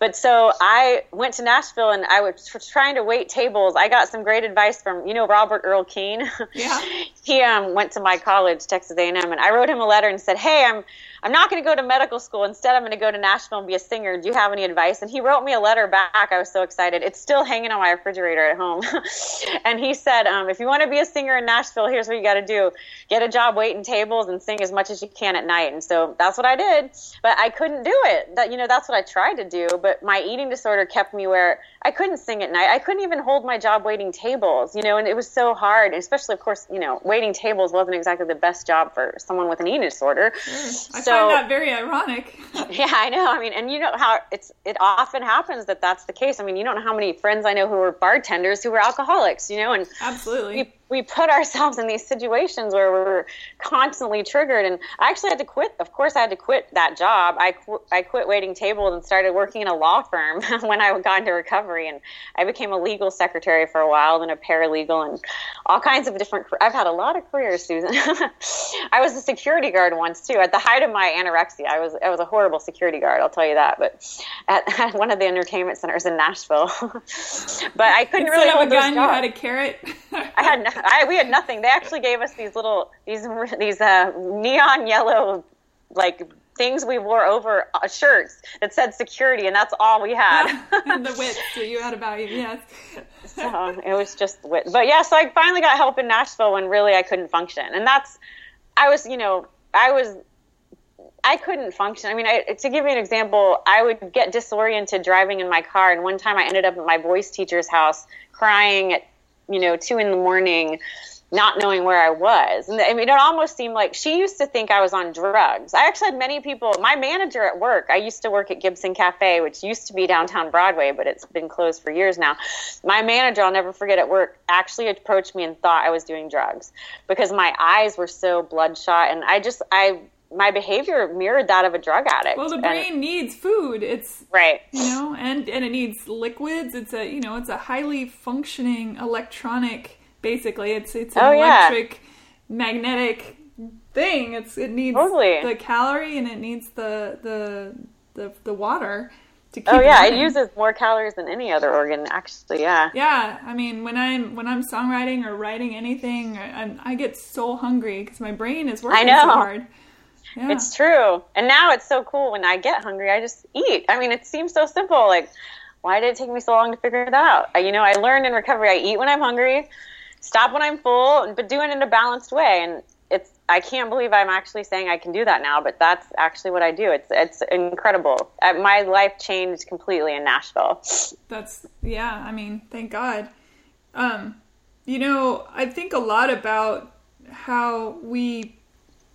Speaker 2: But so I went to Nashville and I was trying to wait tables. I got some great advice from, you know, Robert Earl Keen.
Speaker 1: Yeah.
Speaker 2: he um, went to my college, Texas A&M, and I wrote him a letter and said, "Hey, I'm I'm not going to go to medical school. Instead, I'm going to go to Nashville and be a singer. Do you have any advice? And he wrote me a letter back. I was so excited. It's still hanging on my refrigerator at home. and he said, um, if you want to be a singer in Nashville, here's what you got to do get a job waiting tables and sing as much as you can at night. And so that's what I did. But I couldn't do it. That, you know, that's what I tried to do. But my eating disorder kept me where I couldn't sing at night. I couldn't even hold my job waiting tables, you know, and it was so hard. especially, of course, you know, waiting tables wasn't exactly the best job for someone with an eating disorder.
Speaker 1: Mm, so, find that very ironic.
Speaker 2: yeah, I know. I mean, and you know how it's it often happens that that's the case. I mean, you don't know how many friends I know who were bartenders who were alcoholics, you know, and
Speaker 1: absolutely.
Speaker 2: We, we put ourselves in these situations where we're constantly triggered. And i actually had to quit. Of course i had to quit that job. I, qu- I quit waiting tables and started working in a law firm when i got into recovery. And i became a legal secretary for a while then a paralegal and all kinds of different i've had a lot of careers susan. I was a security guard once too. At the height of my anorexia i was i was a horrible security guard i'll tell you that. But at, at one of the entertainment centers in nashville. But i couldn't
Speaker 1: Instead
Speaker 2: really
Speaker 1: of a gun you had a carrot?
Speaker 2: I had I, we had nothing. They actually gave us these little these these uh, neon yellow like things we wore over uh, shirts that said security, and that's all we had.
Speaker 1: and the wits that you had about you, yes.
Speaker 2: so it was just wit. But yeah, so I finally got help in Nashville when really I couldn't function, and that's I was, you know, I was. I couldn't function. I mean, I, to give you an example, I would get disoriented driving in my car, and one time I ended up at my voice teacher's house crying at, you know, two in the morning not knowing where I was. And I mean, it almost seemed like she used to think I was on drugs. I actually had many people, my manager at work, I used to work at Gibson Cafe, which used to be downtown Broadway, but it's been closed for years now. My manager, I'll never forget at work, actually approached me and thought I was doing drugs because my eyes were so bloodshot. And I just, I, my behavior mirrored that of a drug addict.
Speaker 1: Well, the brain and, needs food. It's
Speaker 2: right,
Speaker 1: you know, and and it needs liquids. It's a you know, it's a highly functioning electronic basically. It's it's an oh, electric yeah. magnetic thing. It's it needs totally. the calorie and it needs the the the, the water to keep
Speaker 2: oh, it. Oh yeah,
Speaker 1: running.
Speaker 2: it uses more calories than any other organ actually, yeah.
Speaker 1: Yeah, I mean, when I'm when I'm songwriting or writing anything, I, I get so hungry because my brain is working so hard.
Speaker 2: Yeah. It's true. And now it's so cool when I get hungry, I just eat. I mean, it seems so simple like why did it take me so long to figure that out? You know, I learned in recovery I eat when I'm hungry stop when I'm full, but do it in a balanced way. And it's I can't believe I'm actually saying I can do that now, but that's actually what I do. It's it's incredible. My life changed completely in Nashville.
Speaker 1: That's yeah. I mean, thank God. Um, you know, I think a lot about how we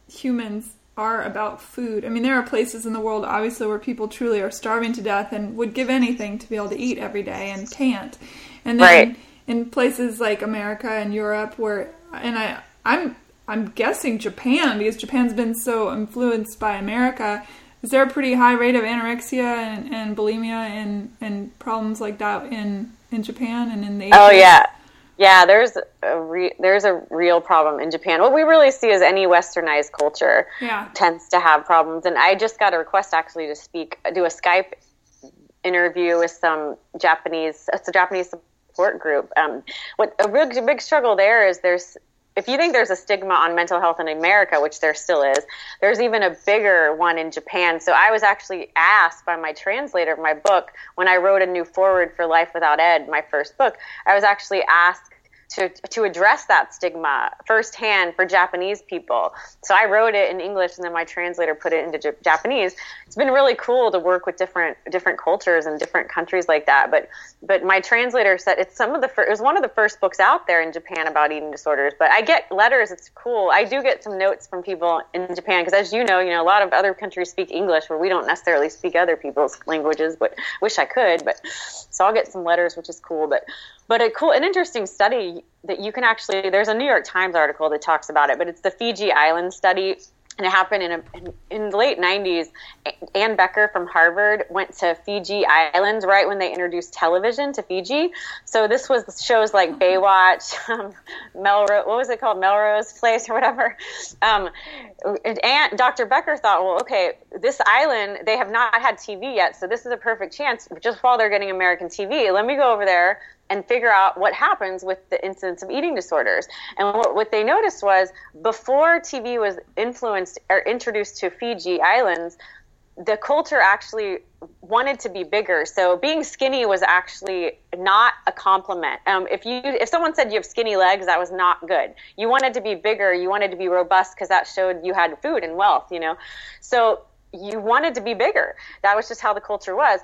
Speaker 1: humans are about food. I mean, there are places in the world, obviously, where people truly are starving to death and would give anything to be able to eat every day and can't. And then right in places like America and Europe where and I I'm I'm guessing Japan because Japan's been so influenced by America. Is there a pretty high rate of anorexia and, and bulimia and, and problems like that in, in Japan and in the
Speaker 2: Oh yeah. Yeah, there's a re- there's a real problem in Japan. What we really see is any westernized culture
Speaker 1: yeah.
Speaker 2: tends to have problems. And I just got a request actually to speak, do a Skype interview with some Japanese, it's a Japanese support group. Um, what a real big struggle there is there's if you think there's a stigma on mental health in America, which there still is, there's even a bigger one in Japan. So I was actually asked by my translator of my book when I wrote a new foreword for Life Without Ed, my first book, I was actually asked to to address that stigma firsthand for Japanese people. So I wrote it in English, and then my translator put it into Japanese. It's been really cool to work with different different cultures and different countries like that. But but my translator said it's some of the fir- it was one of the first books out there in Japan about eating disorders. But I get letters. It's cool. I do get some notes from people in Japan because, as you know, you know a lot of other countries speak English where we don't necessarily speak other people's languages. But wish I could. But so I'll get some letters, which is cool. But but a cool, an interesting study that you can actually, there's a New York Times article that talks about it, but it's the Fiji Island study. And it happened in, a, in, the late 90s. Ann Becker from Harvard went to Fiji Islands right when they introduced television to Fiji. So this was shows like Baywatch, um, Melrose, what was it called, Melrose Place or whatever. Um, and Dr. Becker thought, well, okay, this island they have not had TV yet, so this is a perfect chance. Just while they're getting American TV, let me go over there, and figure out what happens with the incidence of eating disorders. And what, what they noticed was before TV was influenced or introduced to Fiji Islands, the culture actually wanted to be bigger. So being skinny was actually not a compliment. Um, if you if someone said you have skinny legs, that was not good. You wanted to be bigger. You wanted to be robust because that showed you had food and wealth. You know, so you wanted to be bigger. That was just how the culture was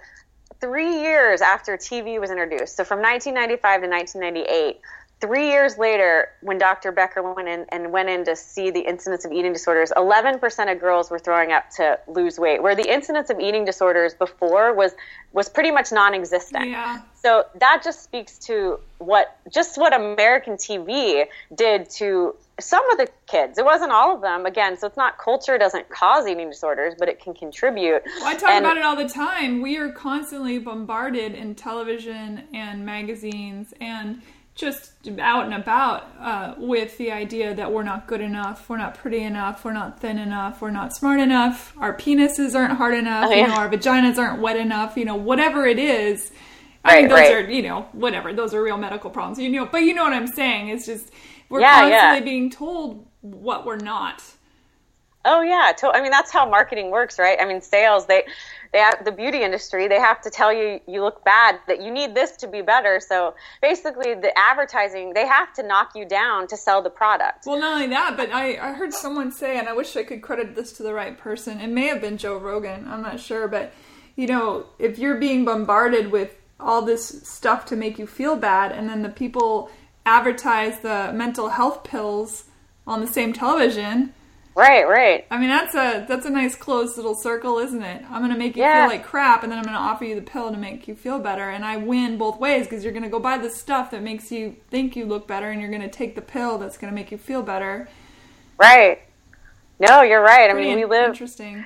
Speaker 2: three years after TV was introduced, so from 1995 to 1998, three years later, when Dr. Becker went in and went in to see the incidence of eating disorders, 11% of girls were throwing up to lose weight, where the incidence of eating disorders before was was pretty much non-existent.
Speaker 1: Yeah.
Speaker 2: So that just speaks to what just what American TV did to some of the kids. It wasn't all of them. Again, so it's not culture doesn't cause eating disorders, but it can contribute.
Speaker 1: Well, I talk and, about it all the time. We are constantly bombarded in television and magazines and just out and about uh, with the idea that we're not good enough, we're not pretty enough, we're not thin enough, we're not smart enough, our penises aren't hard enough, oh, yeah. you know, our vaginas aren't wet enough, you know, whatever it is. I right, mean, those right. are, you know, whatever. Those are real medical problems. You know, but you know what I'm saying. It's just we're yeah, constantly yeah. being told what we're not.
Speaker 2: Oh yeah, to- I mean that's how marketing works, right? I mean sales they they have, the beauty industry they have to tell you you look bad that you need this to be better. So basically the advertising they have to knock you down to sell the product.
Speaker 1: Well, not only that, but I I heard someone say, and I wish I could credit this to the right person. It may have been Joe Rogan. I'm not sure, but you know, if you're being bombarded with all this stuff to make you feel bad, and then the people advertise the mental health pills on the same television
Speaker 2: Right, right.
Speaker 1: I mean, that's a that's a nice closed little circle, isn't it? I'm gonna make you
Speaker 2: Yeah.
Speaker 1: feel like crap, and then I'm gonna offer you the pill to make you feel better, and I win both ways because you're gonna go buy the stuff that makes you think you look better, and you're gonna take the pill that's gonna make you feel better.
Speaker 2: Right. No, you're right. I mean, we live
Speaker 1: interesting.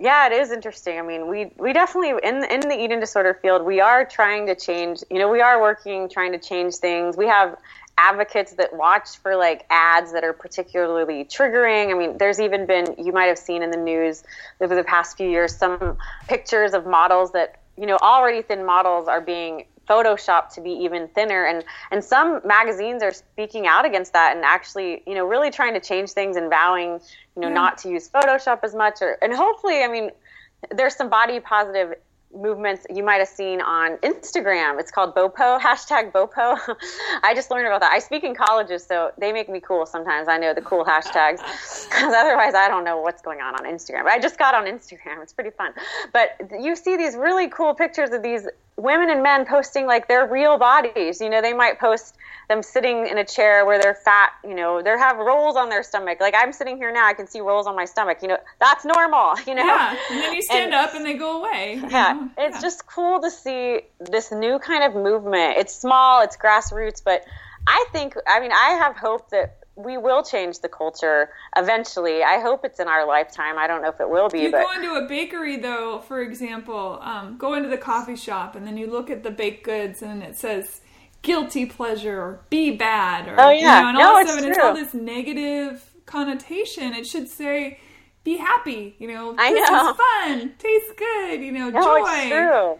Speaker 2: Yeah, it is interesting. I mean, we we definitely in in the eating disorder field, we are trying to change. You know, we are working trying to change things. We have advocates that watch for like ads that are particularly triggering. I mean, there's even been you might have seen in the news over the past few years some pictures of models that you know already thin models are being photoshopped to be even thinner and and some magazines are speaking out against that and actually you know really trying to change things and vowing you know
Speaker 1: Yeah.
Speaker 2: not to use photoshop as much or and hopefully i mean there's some body positive movements you might have seen on instagram it's called bopo hashtag bopo i just learned about that i speak in colleges so they make me cool sometimes i know the cool hashtags because otherwise i don't know what's going on on instagram but i just got on instagram it's pretty fun but you see these really cool pictures of these women and men posting like their real bodies you know they might post them sitting in a chair where they're fat, you know, they have rolls on their stomach. Like I'm sitting here now, I can see rolls on my stomach. You know, that's normal. You know.
Speaker 1: Yeah, and then you stand
Speaker 2: And-
Speaker 1: up and they go away.
Speaker 2: Yeah,
Speaker 1: know?
Speaker 2: it's
Speaker 1: Yeah.
Speaker 2: just cool to see this new kind of movement. It's small, it's grassroots, but I think, I mean, I have hope that we will change the culture eventually. I hope it's in our lifetime. I don't know if it will be,
Speaker 1: You
Speaker 2: but
Speaker 1: go into a bakery, though, for example, um, go into the coffee shop and then you look at the baked goods and it says guilty pleasure or be bad or
Speaker 2: Oh,
Speaker 1: you
Speaker 2: yeah.
Speaker 1: know, and
Speaker 2: No,
Speaker 1: all of a sudden it's all this negative connotation. It should say be happy, you know,
Speaker 2: I
Speaker 1: this
Speaker 2: know.
Speaker 1: is fun, tastes good, you know,
Speaker 2: No,
Speaker 1: joy.
Speaker 2: it's true.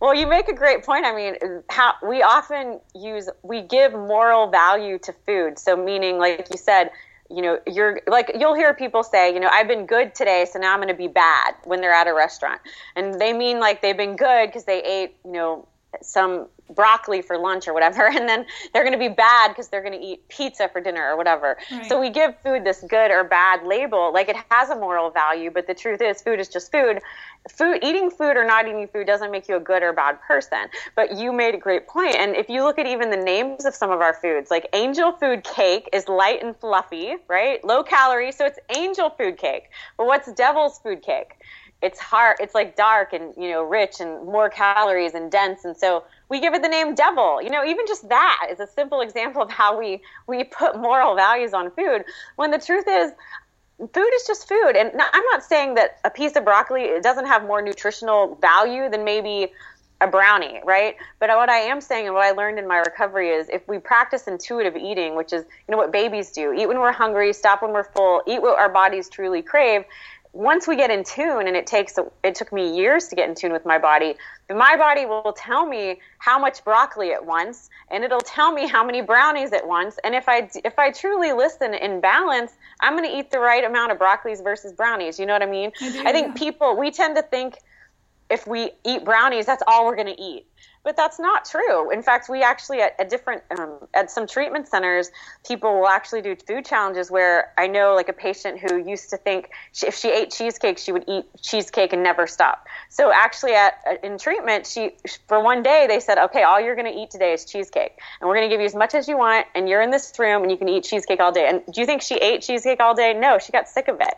Speaker 2: Well, you make a great point. I mean, how we often use we give moral value to food. So meaning, like you said, you know, you're like you'll hear people say, you know, I've been good today, so now I'm going to be bad when they're at a restaurant, and they mean like they've been good because they ate, you know, some broccoli for lunch or whatever, and then they're going to be bad because they're going to eat pizza for dinner or whatever.
Speaker 1: Right.
Speaker 2: So we give food this good or bad label, like it has a moral value, but the truth is, food is just food. Food, eating food or not eating food doesn't make you a good or bad person. But you made a great point, and if you look at even the names of some of our foods, like angel food cake is light and fluffy, right? Low calorie, so it's angel food cake. But what's devil's food cake? It's hard it's like dark and you know rich and more calories and dense and so we give it the name devil. You know even just that is a simple example of how we we put moral values on food. When the truth is food is just food. And no- i'm not saying that a piece of broccoli doesn't have more nutritional value than maybe a brownie right? But what i am saying and what i learned in my recovery is if we practice intuitive eating which is you know what babies do eat when we're hungry stop when we're full eat what our bodies truly crave once we get in tune and it takes it took me years to get in tune with my body but my body will tell me how much broccoli at once and it'll tell me how many brownies at once and if i if i truly listen in balance i'm going to eat the right amount of broccolis versus brownies. You know what i mean?
Speaker 1: I
Speaker 2: i think people we tend to think if we eat brownies that's all we're going to eat but that's not true. In fact we actually at, different um, at some treatment centers people will actually do food challenges where i know like a patient who used to think she, if she ate cheesecake she would eat cheesecake and never stop. So actually at in treatment she for one day they said okay all you're going to eat today is cheesecake. And we're going to give you as much as you want and you're in this room and you can eat cheesecake all day. And do you think she ate cheesecake all day? No she got sick of it.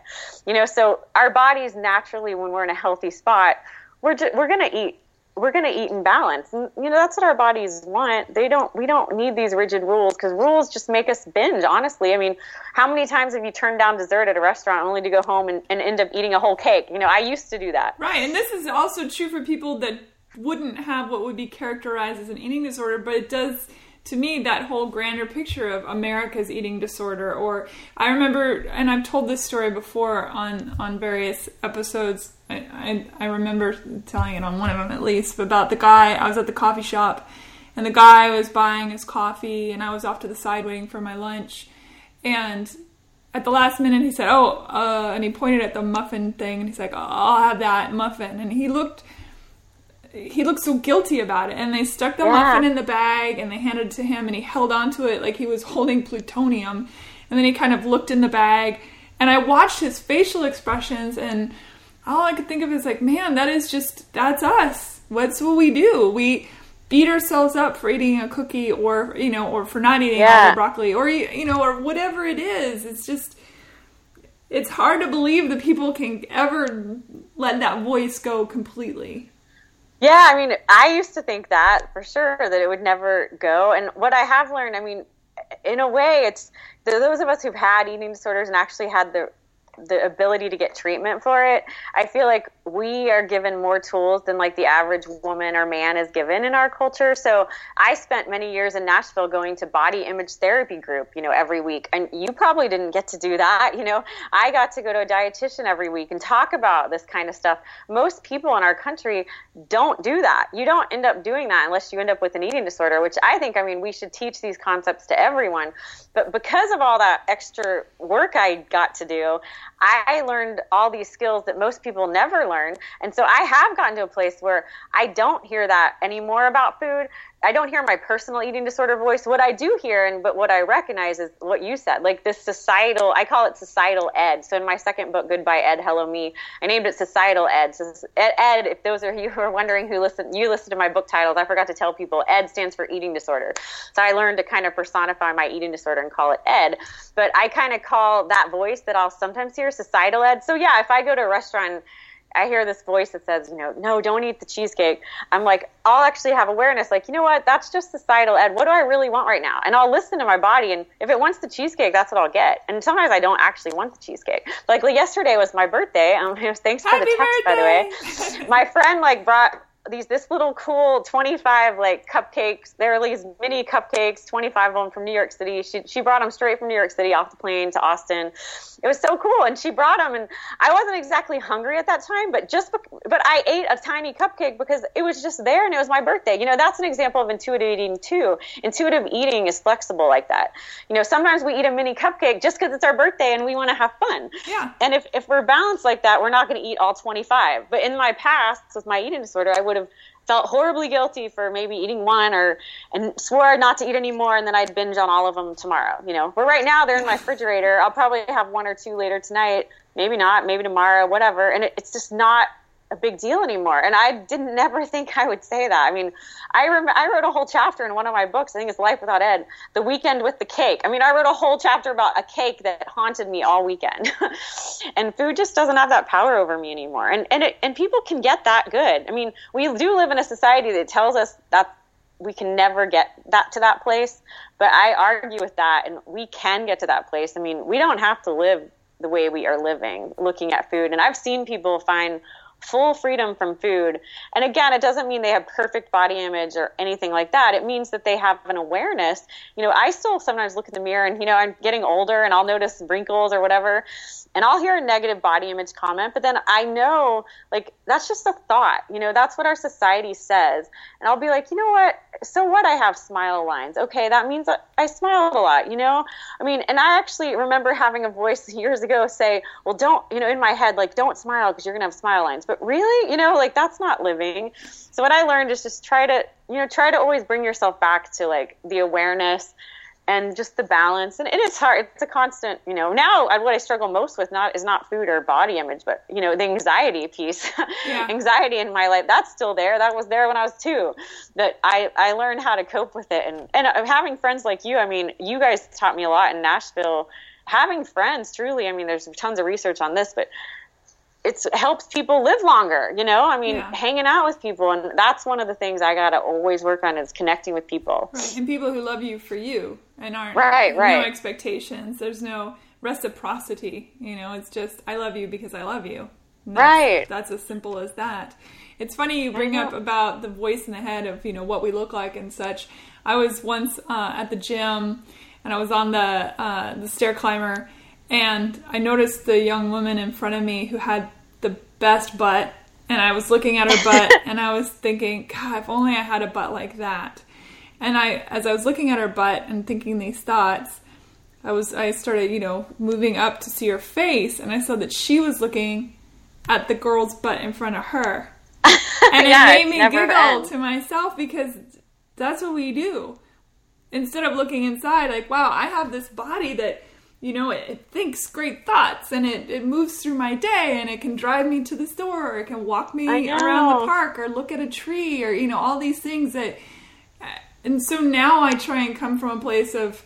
Speaker 2: You know so our bodies naturally when we're in a healthy spot we're ju- we're going to eat we're going to eat in balance. And you know that's what our bodies want. They don't we don't need these rigid rules because rules just make us binge honestly. I mean how many times have you turned down dessert at a restaurant only to go home and, and end up eating a whole cake? You know i used to do that.
Speaker 1: Right, and this is also true for people that wouldn't have what would be characterized as an eating disorder, but it does to me that whole grander picture of America's eating disorder. Or I remember, and I've told this story before on on various episodes. I, I, I remember telling it on one of them at least about the guy. I was at the coffee shop, and the guy was buying his coffee, and I was off to the side waiting for my lunch, and at the last minute he said, "Oh," uh, and he pointed at the muffin thing, and he's like, oh, "I'll have that muffin," and he looked. He looked so guilty about it, and they stuck the yeah. muffin in the bag and they handed it to him, and he held onto it like he was holding plutonium. And then he kind of looked in the bag, and I watched his facial expressions, and all I could think of is like, man, that is just that's us. What's what we do? We beat ourselves up for eating a cookie or you know or for not eating yeah. all the broccoli or you know or whatever it is it's just it's hard to believe that people can ever let that voice go completely
Speaker 2: yeah i mean i used to think that for sure that it would never go. And what i have learned i mean in a way it's those of us who've had eating disorders and actually had the the ability to get treatment for it i feel like we are given more tools than like the average woman or man is given in our culture. So i spent many years in nashville going to body image therapy group you know every week. And you probably didn't get to do that you know. I got to go to a dietitian every week and talk about this kind of stuff. Most people in our country don't do that. You don't end up doing that unless you end up with an eating disorder which i think i mean we should teach these concepts to everyone. But because of all that extra work i got to do I learned all these skills that most people never learn. And so I have gotten to a place where I don't hear that anymore about food. I don't hear my personal eating disorder voice. What I do hear, and but what I recognize is what you said, like this societal. I call it societal ed. So in my second book, Goodbye Ed, Hello Me, I named it societal ed. So ed, ed if those are you who are wondering who listen, you listen to my book titles. I forgot to tell people, ed stands for eating disorder. So I learned to kind of personify my eating disorder and call it ed. But I kind of call that voice that I'll sometimes hear societal ed. So yeah, if I go to a restaurant I hear this voice that says, you know, no, don't eat the cheesecake. I'm like, I'll actually have awareness, like, you know what, that's just societal ed. What do I really want right now? And I'll listen to my body, and if it wants the cheesecake, that's what I'll get. And sometimes I don't actually want the cheesecake. Like, yesterday was my birthday. Um, thanks for
Speaker 1: Happy
Speaker 2: the text,
Speaker 1: birthday.
Speaker 2: by the way. my friend like brought these this little cool 25 like cupcakes. There are these mini cupcakes 25 of them from new york city. She, she brought them straight from new york city off the plane to austin. It was so cool and she brought them and i wasn't exactly hungry at that time but just but i ate a tiny cupcake because it was just there and it was my birthday. You know that's an example of intuitive eating too. Intuitive eating is flexible like that. You know sometimes we eat a mini cupcake just because it's our birthday and we want to have fun.
Speaker 1: Yeah.
Speaker 2: And if, if we're balanced like that we're not going to eat all 25 but in my past with my eating disorder i would would have felt horribly guilty for maybe eating one or and swore not to eat anymore and then I'd binge on all of them tomorrow, you know. But right now they're in my refrigerator. I'll probably have one or two later tonight, maybe not, maybe tomorrow, whatever. And it, it's just not a big deal anymore. And I didn't never think I would say that. I mean, I rem- I wrote a whole chapter in one of my books. I think it's Life Without Ed, The Weekend with the Cake. I mean, I wrote a whole chapter about a cake that haunted me all weekend. and food just doesn't have that power over me anymore. And and it, and people can get that good. I mean, we do live in a society that tells us that we can never get that to that place, but I argue with that and we can get to that place. I mean, we don't have to live the way we are living looking at food. And I've seen people find full freedom from food. And again, it doesn't mean they have perfect body image or anything like that. It means that they have an awareness. You know, I still sometimes look in the mirror and, you know, I'm getting older and I'll notice wrinkles or whatever and I'll hear a negative body image comment, but then I know like that's just a thought, you know, that's what our society says. And I'll be like, you know what? So what? I have smile lines. Okay, that means I smiled a lot, you know? I mean, and I actually remember having a voice years ago say, well, don't, you know, in my head, like, don't smile because you're going to have smile lines. But really, you know, like that's not living. So what I learned is just try to, you know, try to always bring yourself back to like the awareness and just the balance. And, it's hard it's a constant you know now what i struggle most with not is not food or body image but you know the anxiety piece. Yeah. anxiety in my life that's still there. That was there when i was two. That i i learned how to cope with it. And and uh, having friends like you i mean you guys taught me a lot in nashville. Having friends truly i mean there's tons of research on this but it helps people live longer you know? I mean yeah. hanging out with people and that's one of the things i got to always work on is connecting with people.
Speaker 1: Right. and people who love you for you and aren't
Speaker 2: right right.
Speaker 1: no expectations. There's no reciprocity you know? It's just i love you because i love you.
Speaker 2: That's, right.
Speaker 1: that's as simple as that. It's funny you bring up about the voice in the head of you know what we look like and such. I was once uh, at the gym and i was on the uh, the stair climber and I noticed the young woman in front of me who had the best butt, and I was looking at her butt, and I was thinking, God, if only I had a butt like that. And I, as I was looking at her butt and thinking these thoughts, I was I started, you know, moving up to see her face and I saw that she was looking at the girl's butt in front of her. And
Speaker 2: Yeah,
Speaker 1: it made me giggle
Speaker 2: ends.
Speaker 1: to myself because that's what we do. Instead of looking inside, like, wow, I have this body that, you know, it, it thinks great thoughts and it, it moves through my day and it can drive me to the store or it can walk me around the park or look at a tree or, you know, all these things that. And so now I try and come from a place of,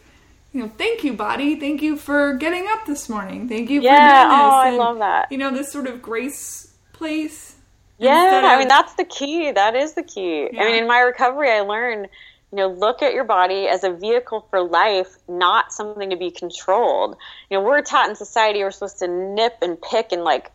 Speaker 1: you know, thank you, body. Thank you for getting up this morning. Thank you for doing oh, this.
Speaker 2: oh, I
Speaker 1: And,
Speaker 2: love that.
Speaker 1: You know, this sort of grace place.
Speaker 2: Yeah, I mean that's the key. That is the key.
Speaker 1: Yeah.
Speaker 2: I mean, in my recovery, I learned, you know, look at your body as a vehicle for life, not something to be controlled. You know, we're taught in society we're supposed to nip and pick and like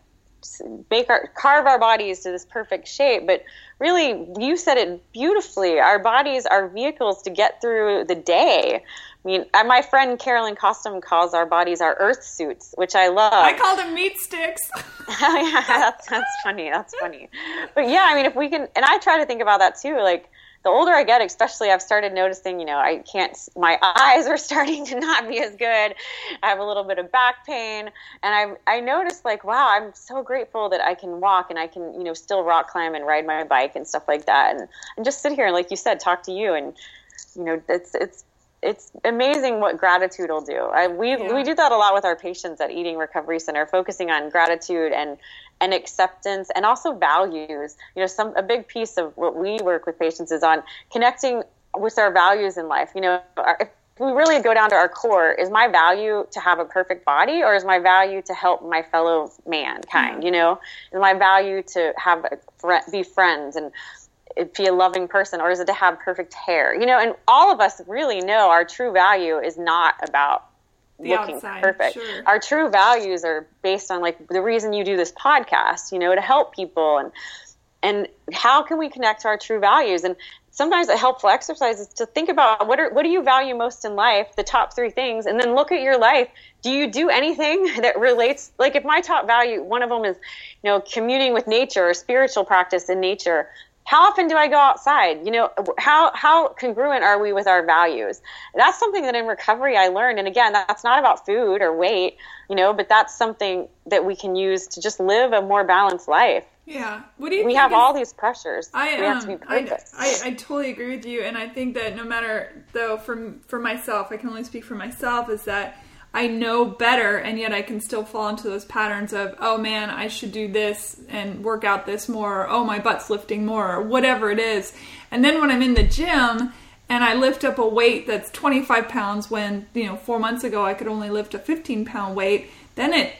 Speaker 2: make our carve our bodies to this perfect shape, but really, you said it beautifully. Our bodies are vehicles to get through the day. I mean, uh, my friend Carolyn Costin calls our bodies our earth suits, which I love.
Speaker 1: I call them meat sticks.
Speaker 2: Yeah, that's that's funny. That's funny. But yeah, I mean, if we can, and I try to think about that too. Like the older I get, especially, I've started noticing. You know, I can't. My eyes are starting to not be as good. I have a little bit of back pain, and I I noticed like, wow, I'm so grateful that I can walk and I can, you know, still rock climb and ride my bike and stuff like that, and and just sit here and, like you said, talk to you, and you know, it's it's it's amazing what gratitude will do. I, we
Speaker 1: Yeah.
Speaker 2: we do that a lot with our patients at Eating Recovery Center, focusing on gratitude and and acceptance and also values. You know, some a big piece of what we work with patients is on connecting with our values in life. You know, our, if we really go down to our core, is my value to have a perfect body, or is my value to help my fellow mankind?
Speaker 1: Yeah.
Speaker 2: You know, is my value to have a fri be friends and be a loving person, or is it to have perfect hair? You know, and all of us really know our true value is not about
Speaker 1: The
Speaker 2: looking
Speaker 1: outside,
Speaker 2: perfect.
Speaker 1: sure.
Speaker 2: Our true values are based on like the reason you do this podcast, you know, to help people and and how can we connect to our true values and sometimes a helpful exercise is to think about what are what do you value most in life the top three things and then look at your life do you do anything that relates like if my top value one of them is you know communing with nature or spiritual practice in nature how often do I go outside? You know, how how congruent are we with our values? That's something that in recovery I learned. And again, that's not about food or weight, you know, but that's something that we can use to just live a more balanced life.
Speaker 1: yeah. What do you
Speaker 2: We have
Speaker 1: is-
Speaker 2: all these pressures.
Speaker 1: I
Speaker 2: we have to
Speaker 1: um,
Speaker 2: be
Speaker 1: I. I, I totally agree with you, and I think that no matter though, from for myself, I can only speak for myself. Is that I know better, and yet I can still fall into those patterns of, oh man, I should do this and work out this more, or oh my butt's lifting more, or whatever it is. And then when I'm in the gym and I lift up a weight that's 25 pounds, when you know four months ago I could only lift a 15 pound weight, then it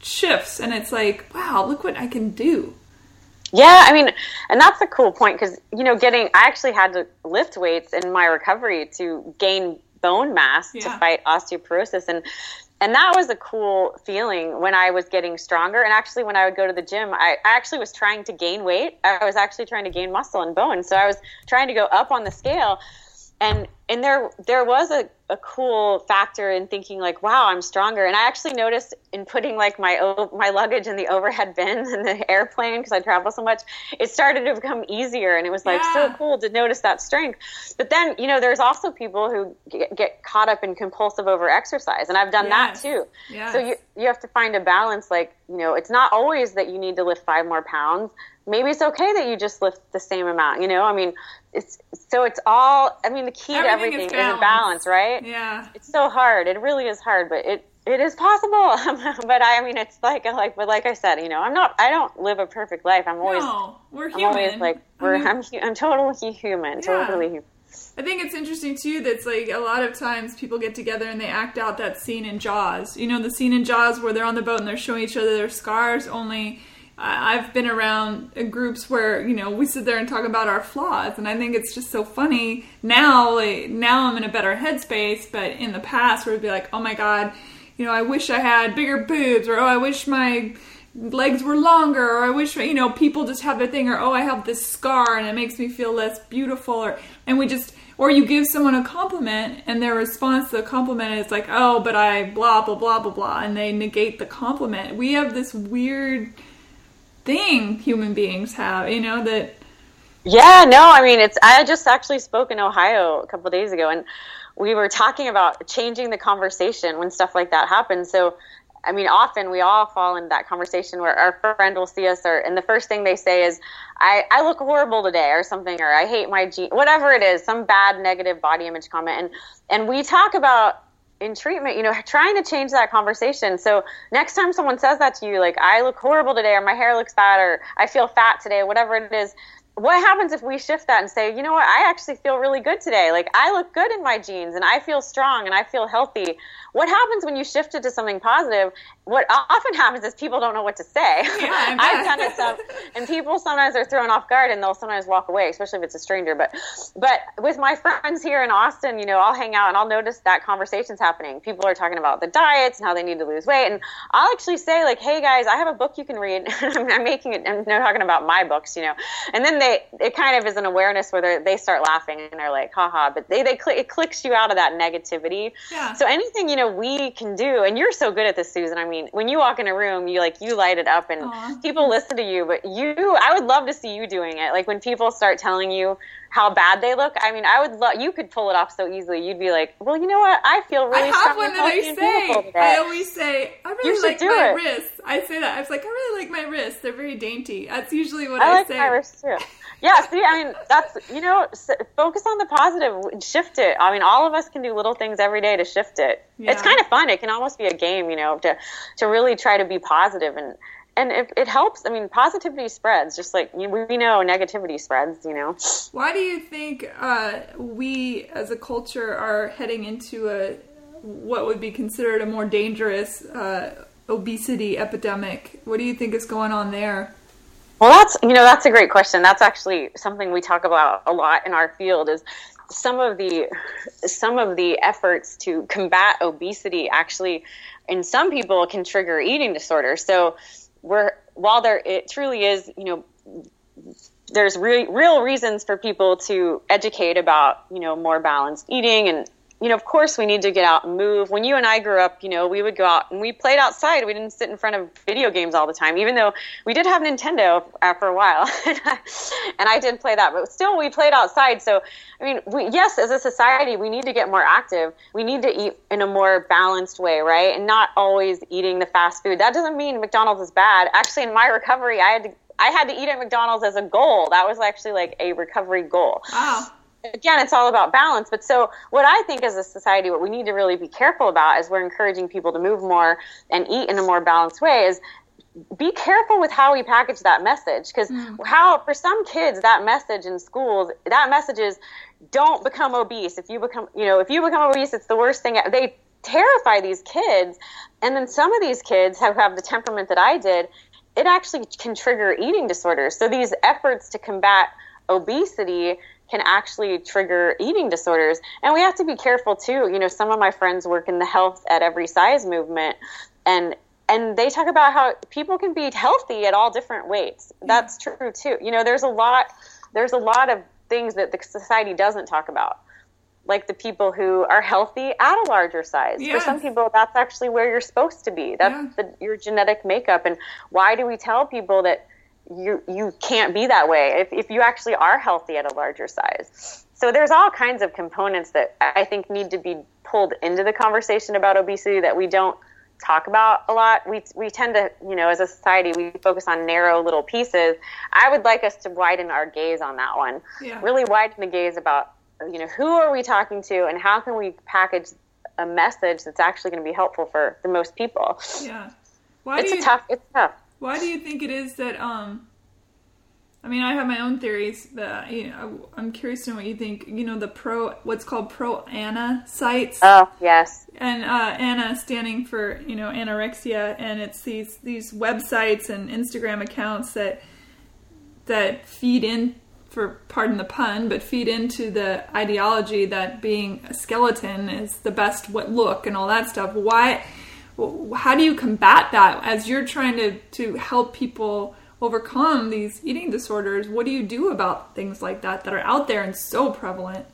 Speaker 1: shifts, and it's like, wow, look what I can do.
Speaker 2: Yeah, I mean, and that's a cool point because you know, getting I actually had to lift weights in my recovery to gain bone mass to fight osteoporosis, and and that was a cool feeling when I was getting stronger. And actually, when I would go to the gym, I, I actually was trying to gain weight. I was actually trying to gain muscle and bone, so I was trying to go up on the scale. And and there there was a, a cool factor in thinking like, wow, I'm stronger. And I actually noticed in putting like my my luggage in the overhead bin in the airplane because I travel so much, it started to become easier, and it was like so cool to notice that strength. But then you know, there's also people who get, get caught up in compulsive over exercise, and I've done
Speaker 1: Yes.
Speaker 2: that too.
Speaker 1: Yes.
Speaker 2: So you you have to find a balance. Like you know, it's not always that you need to lift five more pounds. Maybe it's okay that you just lift the same amount. You know, I mean, it's so it's all. I mean, the key to
Speaker 1: Everything
Speaker 2: everything
Speaker 1: is
Speaker 2: is,
Speaker 1: balance.
Speaker 2: balance, right?
Speaker 1: Yeah.
Speaker 2: It's so hard. It really is hard, but it it is possible. but I mean, it's like like but like I said, you know, I'm not. I don't live a perfect life. I'm always.
Speaker 1: no, we're
Speaker 2: I'm
Speaker 1: human.
Speaker 2: always like
Speaker 1: I
Speaker 2: we're,
Speaker 1: mean,
Speaker 2: I'm I'm totally human,
Speaker 1: Yeah.
Speaker 2: totally human.
Speaker 1: I think it's interesting too that's like a lot of times people get together and they act out that scene in Jaws. You know, the scene in Jaws where they're on the boat and they're showing each other their scars. Only I've been around uh, groups where you know we sit there and talk about our flaws, and I think it's just so funny now. Like, now I'm in a better headspace, but in the past, it'd be like, oh my god, you know, I wish I had bigger boobs, or oh, I wish my legs were longer or i wish you know people just have a thing or oh i have this scar and it makes me feel less beautiful or and we just or you give someone a compliment and their response to the compliment is like oh but i blah blah blah blah blah and they negate the compliment we have this weird thing human beings have you know that
Speaker 2: Yeah, no, I mean it's. I just actually spoke in Ohio a couple days ago, and we were talking about changing the conversation when stuff like that happens. So, I mean, often we all fall into that conversation where our friend will see us, or and the first thing they say is, "I I look horrible today," or something, or "I hate my jeans," whatever it is, some bad negative body image comment, and and we talk about in treatment, you know, trying to change that conversation. So next time someone says that to you, like, I look horrible today, or my hair looks bad, or I feel fat today, whatever it is, what happens if we shift that and say, you know what, I actually feel really good today. Like, I look good in my jeans and I feel strong and I feel healthy. What happens when you shift it to something positive? What often happens is people don't know what to say.
Speaker 1: Yeah,
Speaker 2: I've done it some, and people sometimes are thrown off guard and they'll sometimes walk away, especially if it's a stranger. But, but with my friends here in Austin, you know, I'll hang out and I'll notice that conversation's happening. People are talking about the diets and how they need to lose weight, and I'll actually say like, "Hey guys, I have a book you can read." I'm making it. I'm talking about my books, you know, and then they it kind of is an awareness where they start laughing and they're like, haha, but they, they cl- it clicks you out of that negativity.
Speaker 1: Yeah.
Speaker 2: So anything, you know, we can do, and you're so good at this, Susan. I mean, when you walk in a room, you like, you light it up and
Speaker 1: Aw.
Speaker 2: people listen to you, but you, I would love to see you doing it. Like when people start telling you how bad they look, I mean, I would love, you could pull it off so easily. You'd be like, well, you know what? I feel really
Speaker 1: I have one that I
Speaker 2: healthy and beautiful
Speaker 1: say. I always say, I really like my
Speaker 2: it.
Speaker 1: wrists. I say that. I was like, I really like my wrists. They're very dainty. That's usually what I, say.
Speaker 2: I like
Speaker 1: say.
Speaker 2: my wrist too. Yeah, see, I mean, that's you know, focus on the positive, shift it. I mean, all of us can do little things every day to shift it.
Speaker 1: Yeah.
Speaker 2: It's kind of fun. It can almost be a game, you know, to to really try to be positive and and it, it helps. I mean, positivity spreads, just like we know negativity spreads. You know,
Speaker 1: Why do you think uh, we as a culture are heading into a what would be considered a more dangerous uh, obesity epidemic? What do you think is going on there?
Speaker 2: Well, that's you know that's a great question. That's actually something we talk about a lot in our field. Is some of the some of the efforts to combat obesity actually, in some people, can trigger eating disorders. So we're while there it truly is you know there's re- real reasons for people to educate about you know more balanced eating and you know of course we need to get out and move. When you and i grew up you know we would go out and we played outside. We didn't sit in front of video games all the time even though we did have nintendo for a while. And i did play that but still we played outside. So i mean we, yes as a society we need to get more active. We need to eat in a more balanced way right? And not always eating the fast food. That doesn't mean mcdonald's is bad. Actually in my recovery i had to I had to eat at McDonald's as a goal. That was actually like a recovery goal.
Speaker 1: Wow.
Speaker 2: Again, it's all about balance. But so, what I think as a society, what we need to really be careful about as we're encouraging people to move more and eat in a more balanced way is be careful with how we package that message. Because mm. how for some kids that message in schools that message is don't become obese. If you become you know if you become obese it's the worst thing. They terrify these kids. And then some of these kids who have the temperament that i did. It actually can trigger eating disorders. So these efforts to combat obesity can actually trigger eating disorders. And we have to be careful too. You know some of my friends work in the health at every size movement and and they talk about how people can be healthy at all different weights. That's true too. You know there's a lot there's a lot of things that the society doesn't talk about like the people who are healthy at a larger size. For some people that's actually where you're supposed to be. That's the, your genetic makeup. And why do we tell people that you you can't be that way if, if you actually are healthy at a larger size. So there's all kinds of components that i think need to be pulled into the conversation about obesity that we don't talk about a lot. We we tend to you know as a society we focus on narrow little pieces. I would like us to widen our gaze on that one.
Speaker 1: Yeah.
Speaker 2: really widen the gaze about you know who are we talking to and how can we package a message that's actually going to be helpful for the most people.
Speaker 1: Yeah. Why
Speaker 2: it's
Speaker 1: do
Speaker 2: a
Speaker 1: you
Speaker 2: tough it's tough
Speaker 1: Why do you think it is that um I mean, I have my own theories, but you know, I'm curious to know what you think. You know, the pro, what's called pro Ana sites,
Speaker 2: oh yes
Speaker 1: and uh, Ana standing for you know anorexia, and it's these these websites and Instagram accounts that that feed in, for pardon the pun, but feed into the ideology that being a skeleton is the best what look and all that stuff. Why? How do you combat that as you're trying to to help people? overcome these eating disorders what do you do about things like that that are out there and so prevalent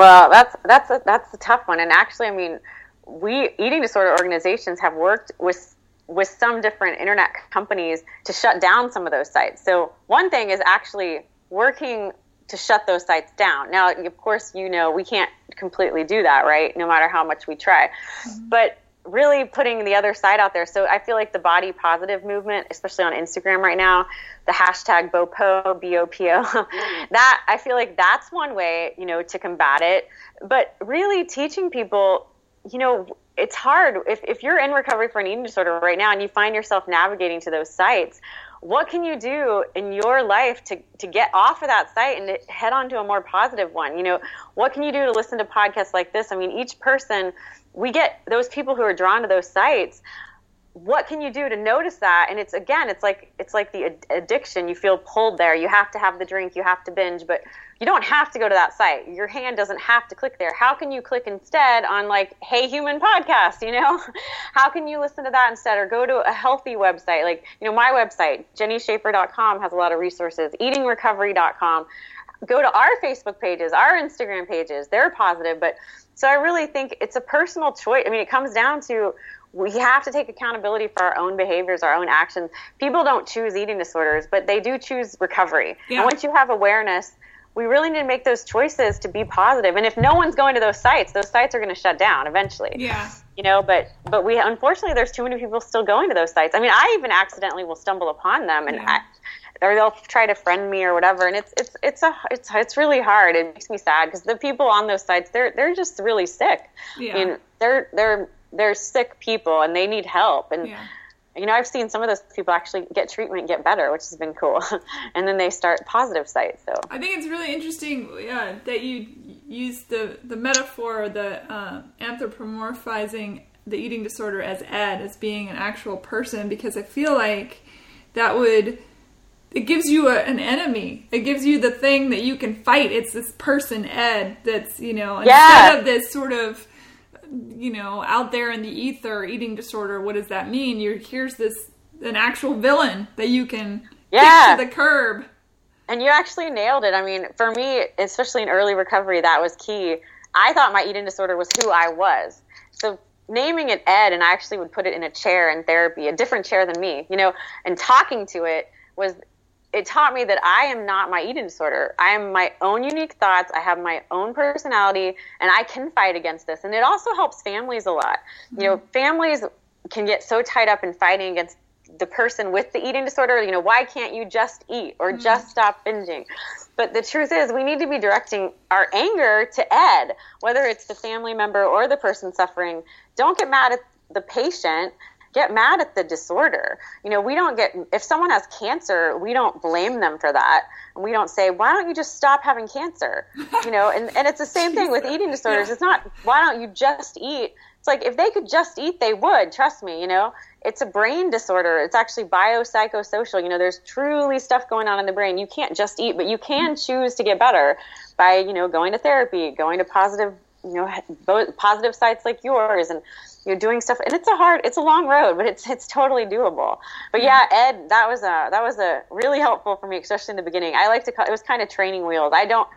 Speaker 2: Well, that's that's a, that's a tough one, and actually, I mean, we eating disorder organizations have worked with with some different internet companies to shut down some of those sites. So one thing is actually working to shut those sites down. Now, of course, you know we can't completely do that, right? No matter how much we try, mm-hmm. but really putting the other side out there. So I feel like the body positive movement, especially on Instagram right now, the hashtag BOPO, B-O-P-O, that I feel like that's one way, you know, to combat it. But really teaching people, you know, it's hard if, if you're in recovery for an eating disorder right now and you find yourself navigating to those sites, what can you do in your life to, to get off of that site and head on to a more positive one? You know, what can you do to listen to podcasts like this? I mean, each person we get those people who are drawn to those sites what can you do to notice that? And it's again it's like it's like the addiction. You feel pulled there. You have to have the drink. You have to binge but you don't have to go to that site. Your hand doesn't have to click there. How can you click instead on like hey human podcast you know? How can you listen to that instead? Or go to a healthy website. Like you know my website jennyschaefer.com has a lot of resources. eatingrecovery.com go to our facebook pages our instagram pages. They're positive but so I really think it's a personal choice. I mean, it comes down to we have to take accountability for our own behaviors, our own actions. People don't choose eating disorders, but they do choose recovery. Yeah. And once you have awareness, we really need to make those choices to be positive. And if no one's going to those sites, those sites are going to shut down eventually.
Speaker 1: Yeah.
Speaker 2: You know, but but we unfortunately there's too many people still going to those sites. I mean, I even accidentally will stumble upon them, and yeah. I, or they'll try to friend me or whatever and it's it's it's a it's it's really hard it makes me sad because the people on those sites they're they're just really sick yeah. I mean, they're they're they're sick people and they need help and yeah. you know I've seen some of those people actually get treatment get better which has been cool and then they start positive sites so
Speaker 1: I think it's really interesting yeah, that you use the the metaphor the uh, anthropomorphizing the eating disorder as ed as being an actual person because I feel like that would it gives you a, an enemy. It gives you the thing that you can fight. It's this person, Ed, that's, you know,
Speaker 2: yeah.
Speaker 1: instead of this sort of, you know, out there in the ether eating disorder, what does that mean? You're, here's this, an actual villain that you can yeah. kick to the curb.
Speaker 2: And you actually nailed it. I mean, for me, especially in early recovery, that was key. I thought my eating disorder was who I was. So naming it Ed, and I actually would put it in a chair in therapy, a different chair than me, you know, and talking to it was it taught me that I am not my eating disorder. I am my own unique thoughts. I have my own personality and I can fight against this. And it also helps families a lot. Mm-hmm. You know, families can get so tied up in fighting against the person with the eating disorder. You know, why can't you just eat or mm-hmm. just stop binging? But the truth is, we need to be directing our anger to Ed, whether it's the family member or the person suffering. Don't get mad at the patient get mad at the disorder. You know, we don't get, if someone has cancer, we don't blame them for that. And we don't say, why don't you just stop having cancer? You know, and, and it's the same thing with eating disorders. Yeah. It's not, why don't you just eat? It's like, if they could just eat, they would, trust me, you know? It's a brain disorder. It's actually biopsychosocial. You know, there's truly stuff going on in the brain. You can't just eat, but you can choose to get better by, you know, going to therapy, going to positive, you know, positive sites like yours and you're doing stuff and it's a hard it's a long road but it's it's totally doable but yeah ed that was a that was a really helpful for me especially in the beginning i like to call it was kind of training wheels i don't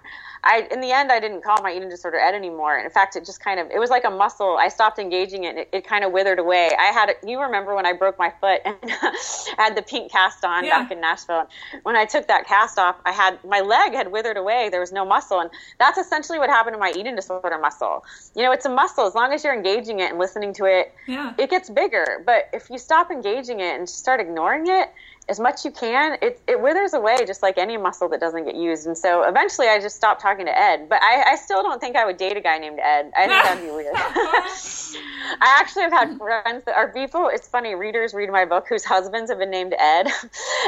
Speaker 2: I in the end I didn't call my eating disorder Ed anymore. In fact, it just kind of it was like a muscle. I stopped engaging it. And it, it kind of withered away. I had you remember when I broke my foot and had the pink cast on yeah. back in Nashville. When I took that cast off, I had my leg had withered away. There was no muscle, and that's essentially what happened to my eating disorder muscle. You know, it's a muscle. As long as you're engaging it and listening to it,
Speaker 1: yeah.
Speaker 2: it gets bigger. But if you stop engaging it and start ignoring it, as much as you can, it, it withers away just like any muscle that doesn't get used. And so eventually I just stopped talking to Ed. But I, I still don't think I would date a guy named Ed. I think that'd be weird. I actually have had friends that are people, it's funny, readers read my book whose husbands have been named Ed.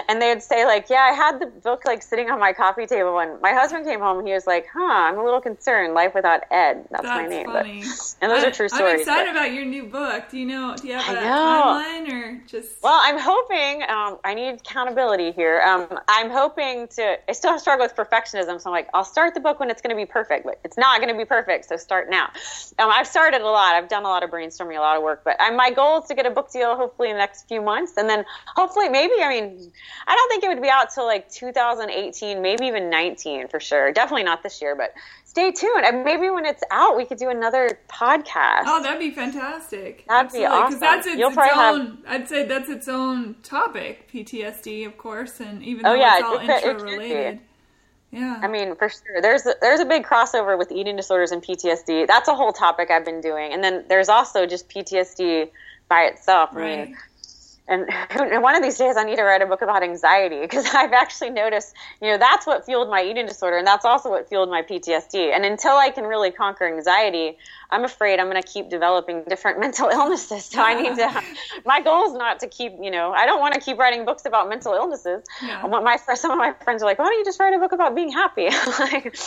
Speaker 2: and they'd say, like, yeah, I had the book like sitting on my coffee table when my husband came home and he was like, huh, I'm a little concerned. Life without Ed. That's, That's my name. Funny. But, and those I, are true stories.
Speaker 1: I'm excited but, about your new book. Do you know, do you have a timeline or just?
Speaker 2: Well, I'm hoping, um, I need need accountability here. Um, I'm hoping to. I still struggle with perfectionism, so I'm like, I'll start the book when it's going to be perfect, but it's not going to be perfect. So start now. Um, I've started a lot. I've done a lot of brainstorming, a lot of work, but I, my goal is to get a book deal hopefully in the next few months, and then hopefully maybe. I mean, I don't think it would be out till like 2018, maybe even 19 for sure. Definitely not this year, but stay tuned. And maybe when it's out, we could do another podcast.
Speaker 1: Oh, that'd be fantastic.
Speaker 2: That'd Absolutely. be awesome. Because
Speaker 1: that's its, its own. Have... I'd say that's its own topic, PTSD, of course, and even oh, though yeah, it's all intro related. Yeah.
Speaker 2: I mean, for sure. There's a, there's a big crossover with eating disorders and PTSD. That's a whole topic I've been doing. And then there's also just PTSD by itself. I mean, and, one of these days I need to write a book about anxiety because I've actually noticed, you know, that's what fueled my eating disorder and that's also what fueled my PTSD. And until I can really conquer anxiety, I'm afraid I'm going to keep developing different mental illnesses. So I need to, my goal is not to keep, you know, I don't want to keep writing books about mental illnesses.
Speaker 1: Yeah.
Speaker 2: I want my some of my friends are like, why don't you just write a book about being happy? like,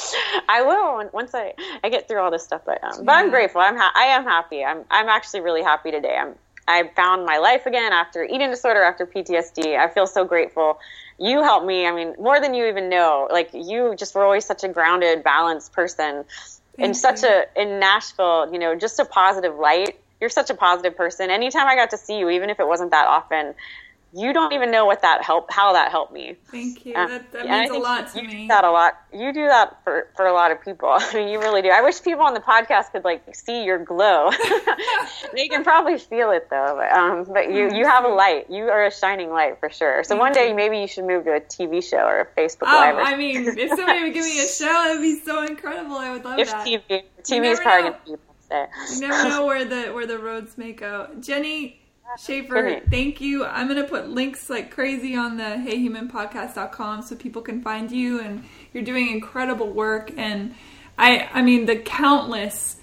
Speaker 2: I will once I, I get through all this stuff. But um, but I'm grateful. I'm ha- I am happy. I'm I'm actually really happy today. I'm I found my life again after eating disorder, after PTSD. I feel so grateful. You helped me. I mean, more than you even know. Like you just were always such a grounded, balanced person, and
Speaker 1: Thank
Speaker 2: such
Speaker 1: you.
Speaker 2: a in Nashville. You know, just a positive light. You're such a positive person. Anytime I got to see you, even if it wasn't that often, you don't even know what that help how that helped me.
Speaker 1: Thank you.
Speaker 2: Uh,
Speaker 1: that means a lot to
Speaker 2: you
Speaker 1: me.
Speaker 2: Do that a lot. You do that for for a lot of people. I mean, you really do. I wish people on the podcast could like see your glow. they can probably feel it though. But um, but you you have a light. You are a shining light for sure. So one day maybe you should move to a TV show or a Facebook
Speaker 1: Oh,
Speaker 2: Live.
Speaker 1: I mean, if somebody would give me a show, it would be so incredible. I would love
Speaker 2: if
Speaker 1: that.
Speaker 2: TV TV is probably
Speaker 1: know.
Speaker 2: gonna be.
Speaker 1: You never know where the where the roads may go. Jenny Schaefer, thank you. I'm gonna put links like crazy on the HeyHumanPodcast.com so people can find you, and you're doing incredible work. And I, I mean, the countless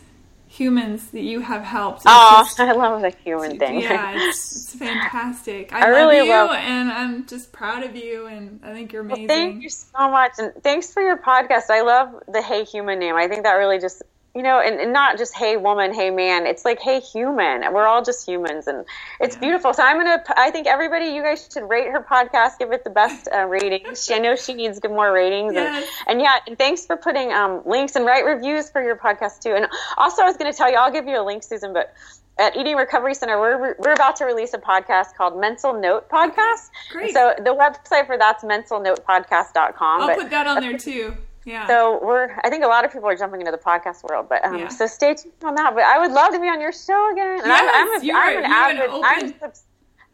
Speaker 1: humans that you have helped.
Speaker 2: Oh,
Speaker 1: just-
Speaker 2: I love the human thing.
Speaker 1: yeah, it's, it's fantastic. I,
Speaker 2: I
Speaker 1: love
Speaker 2: really
Speaker 1: you,
Speaker 2: love-
Speaker 1: and I'm just proud of you, and I think you're amazing.
Speaker 2: Thank you so much, and thanks for your podcast. I love the "Hey Human" name. I think that really just you know, and, and not just "Hey Woman," "Hey Man." It's like "Hey Human." and We're all just humans, and it's beautiful. So I'm gonna. I think everybody, you guys should rate her podcast, give it the best uh, ratings. I know she needs good more ratings,
Speaker 1: Yes.
Speaker 2: and, and yeah, and thanks for putting um, links and write reviews for your podcast too. And also, I was going to tell you, I'll give you a link, Susan, but. At Eating Recovery Center, we're, we're about to release a podcast called Mental Note Podcast.
Speaker 1: Great.
Speaker 2: So the website for that's mentalnotepodcast.com.
Speaker 1: I'll
Speaker 2: but,
Speaker 1: put that on there too. Yeah.
Speaker 2: So we're, I think a lot of people are jumping into the podcast world, but um,
Speaker 1: Yeah.
Speaker 2: so stay tuned on that. But I would love to be on your show again. And
Speaker 1: Yes,
Speaker 2: I'm, I'm, a, I'm an
Speaker 1: you have an
Speaker 2: avid, I'm,
Speaker 1: open-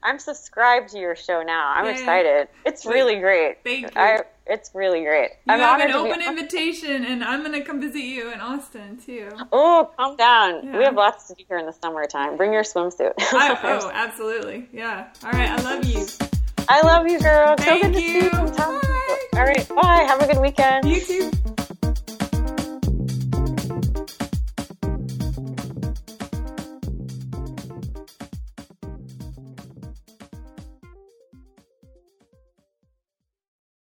Speaker 2: I'm subscribed to your show now. I'm excited. It's really great.
Speaker 1: Thank you.
Speaker 2: I, it's really great.
Speaker 1: you
Speaker 2: I'm
Speaker 1: have an open
Speaker 2: be-
Speaker 1: invitation, and I'm gonna come visit you in Austin too.
Speaker 2: Oh, calm down.
Speaker 1: Yeah.
Speaker 2: We have lots to do here in the summertime. Bring your swimsuit.
Speaker 1: I, oh, absolutely. Yeah. All right. I love you.
Speaker 2: I love you, girl. so
Speaker 1: Thank
Speaker 2: good to
Speaker 1: you.
Speaker 2: see you. All right. Bye. Have a good weekend.
Speaker 1: You too.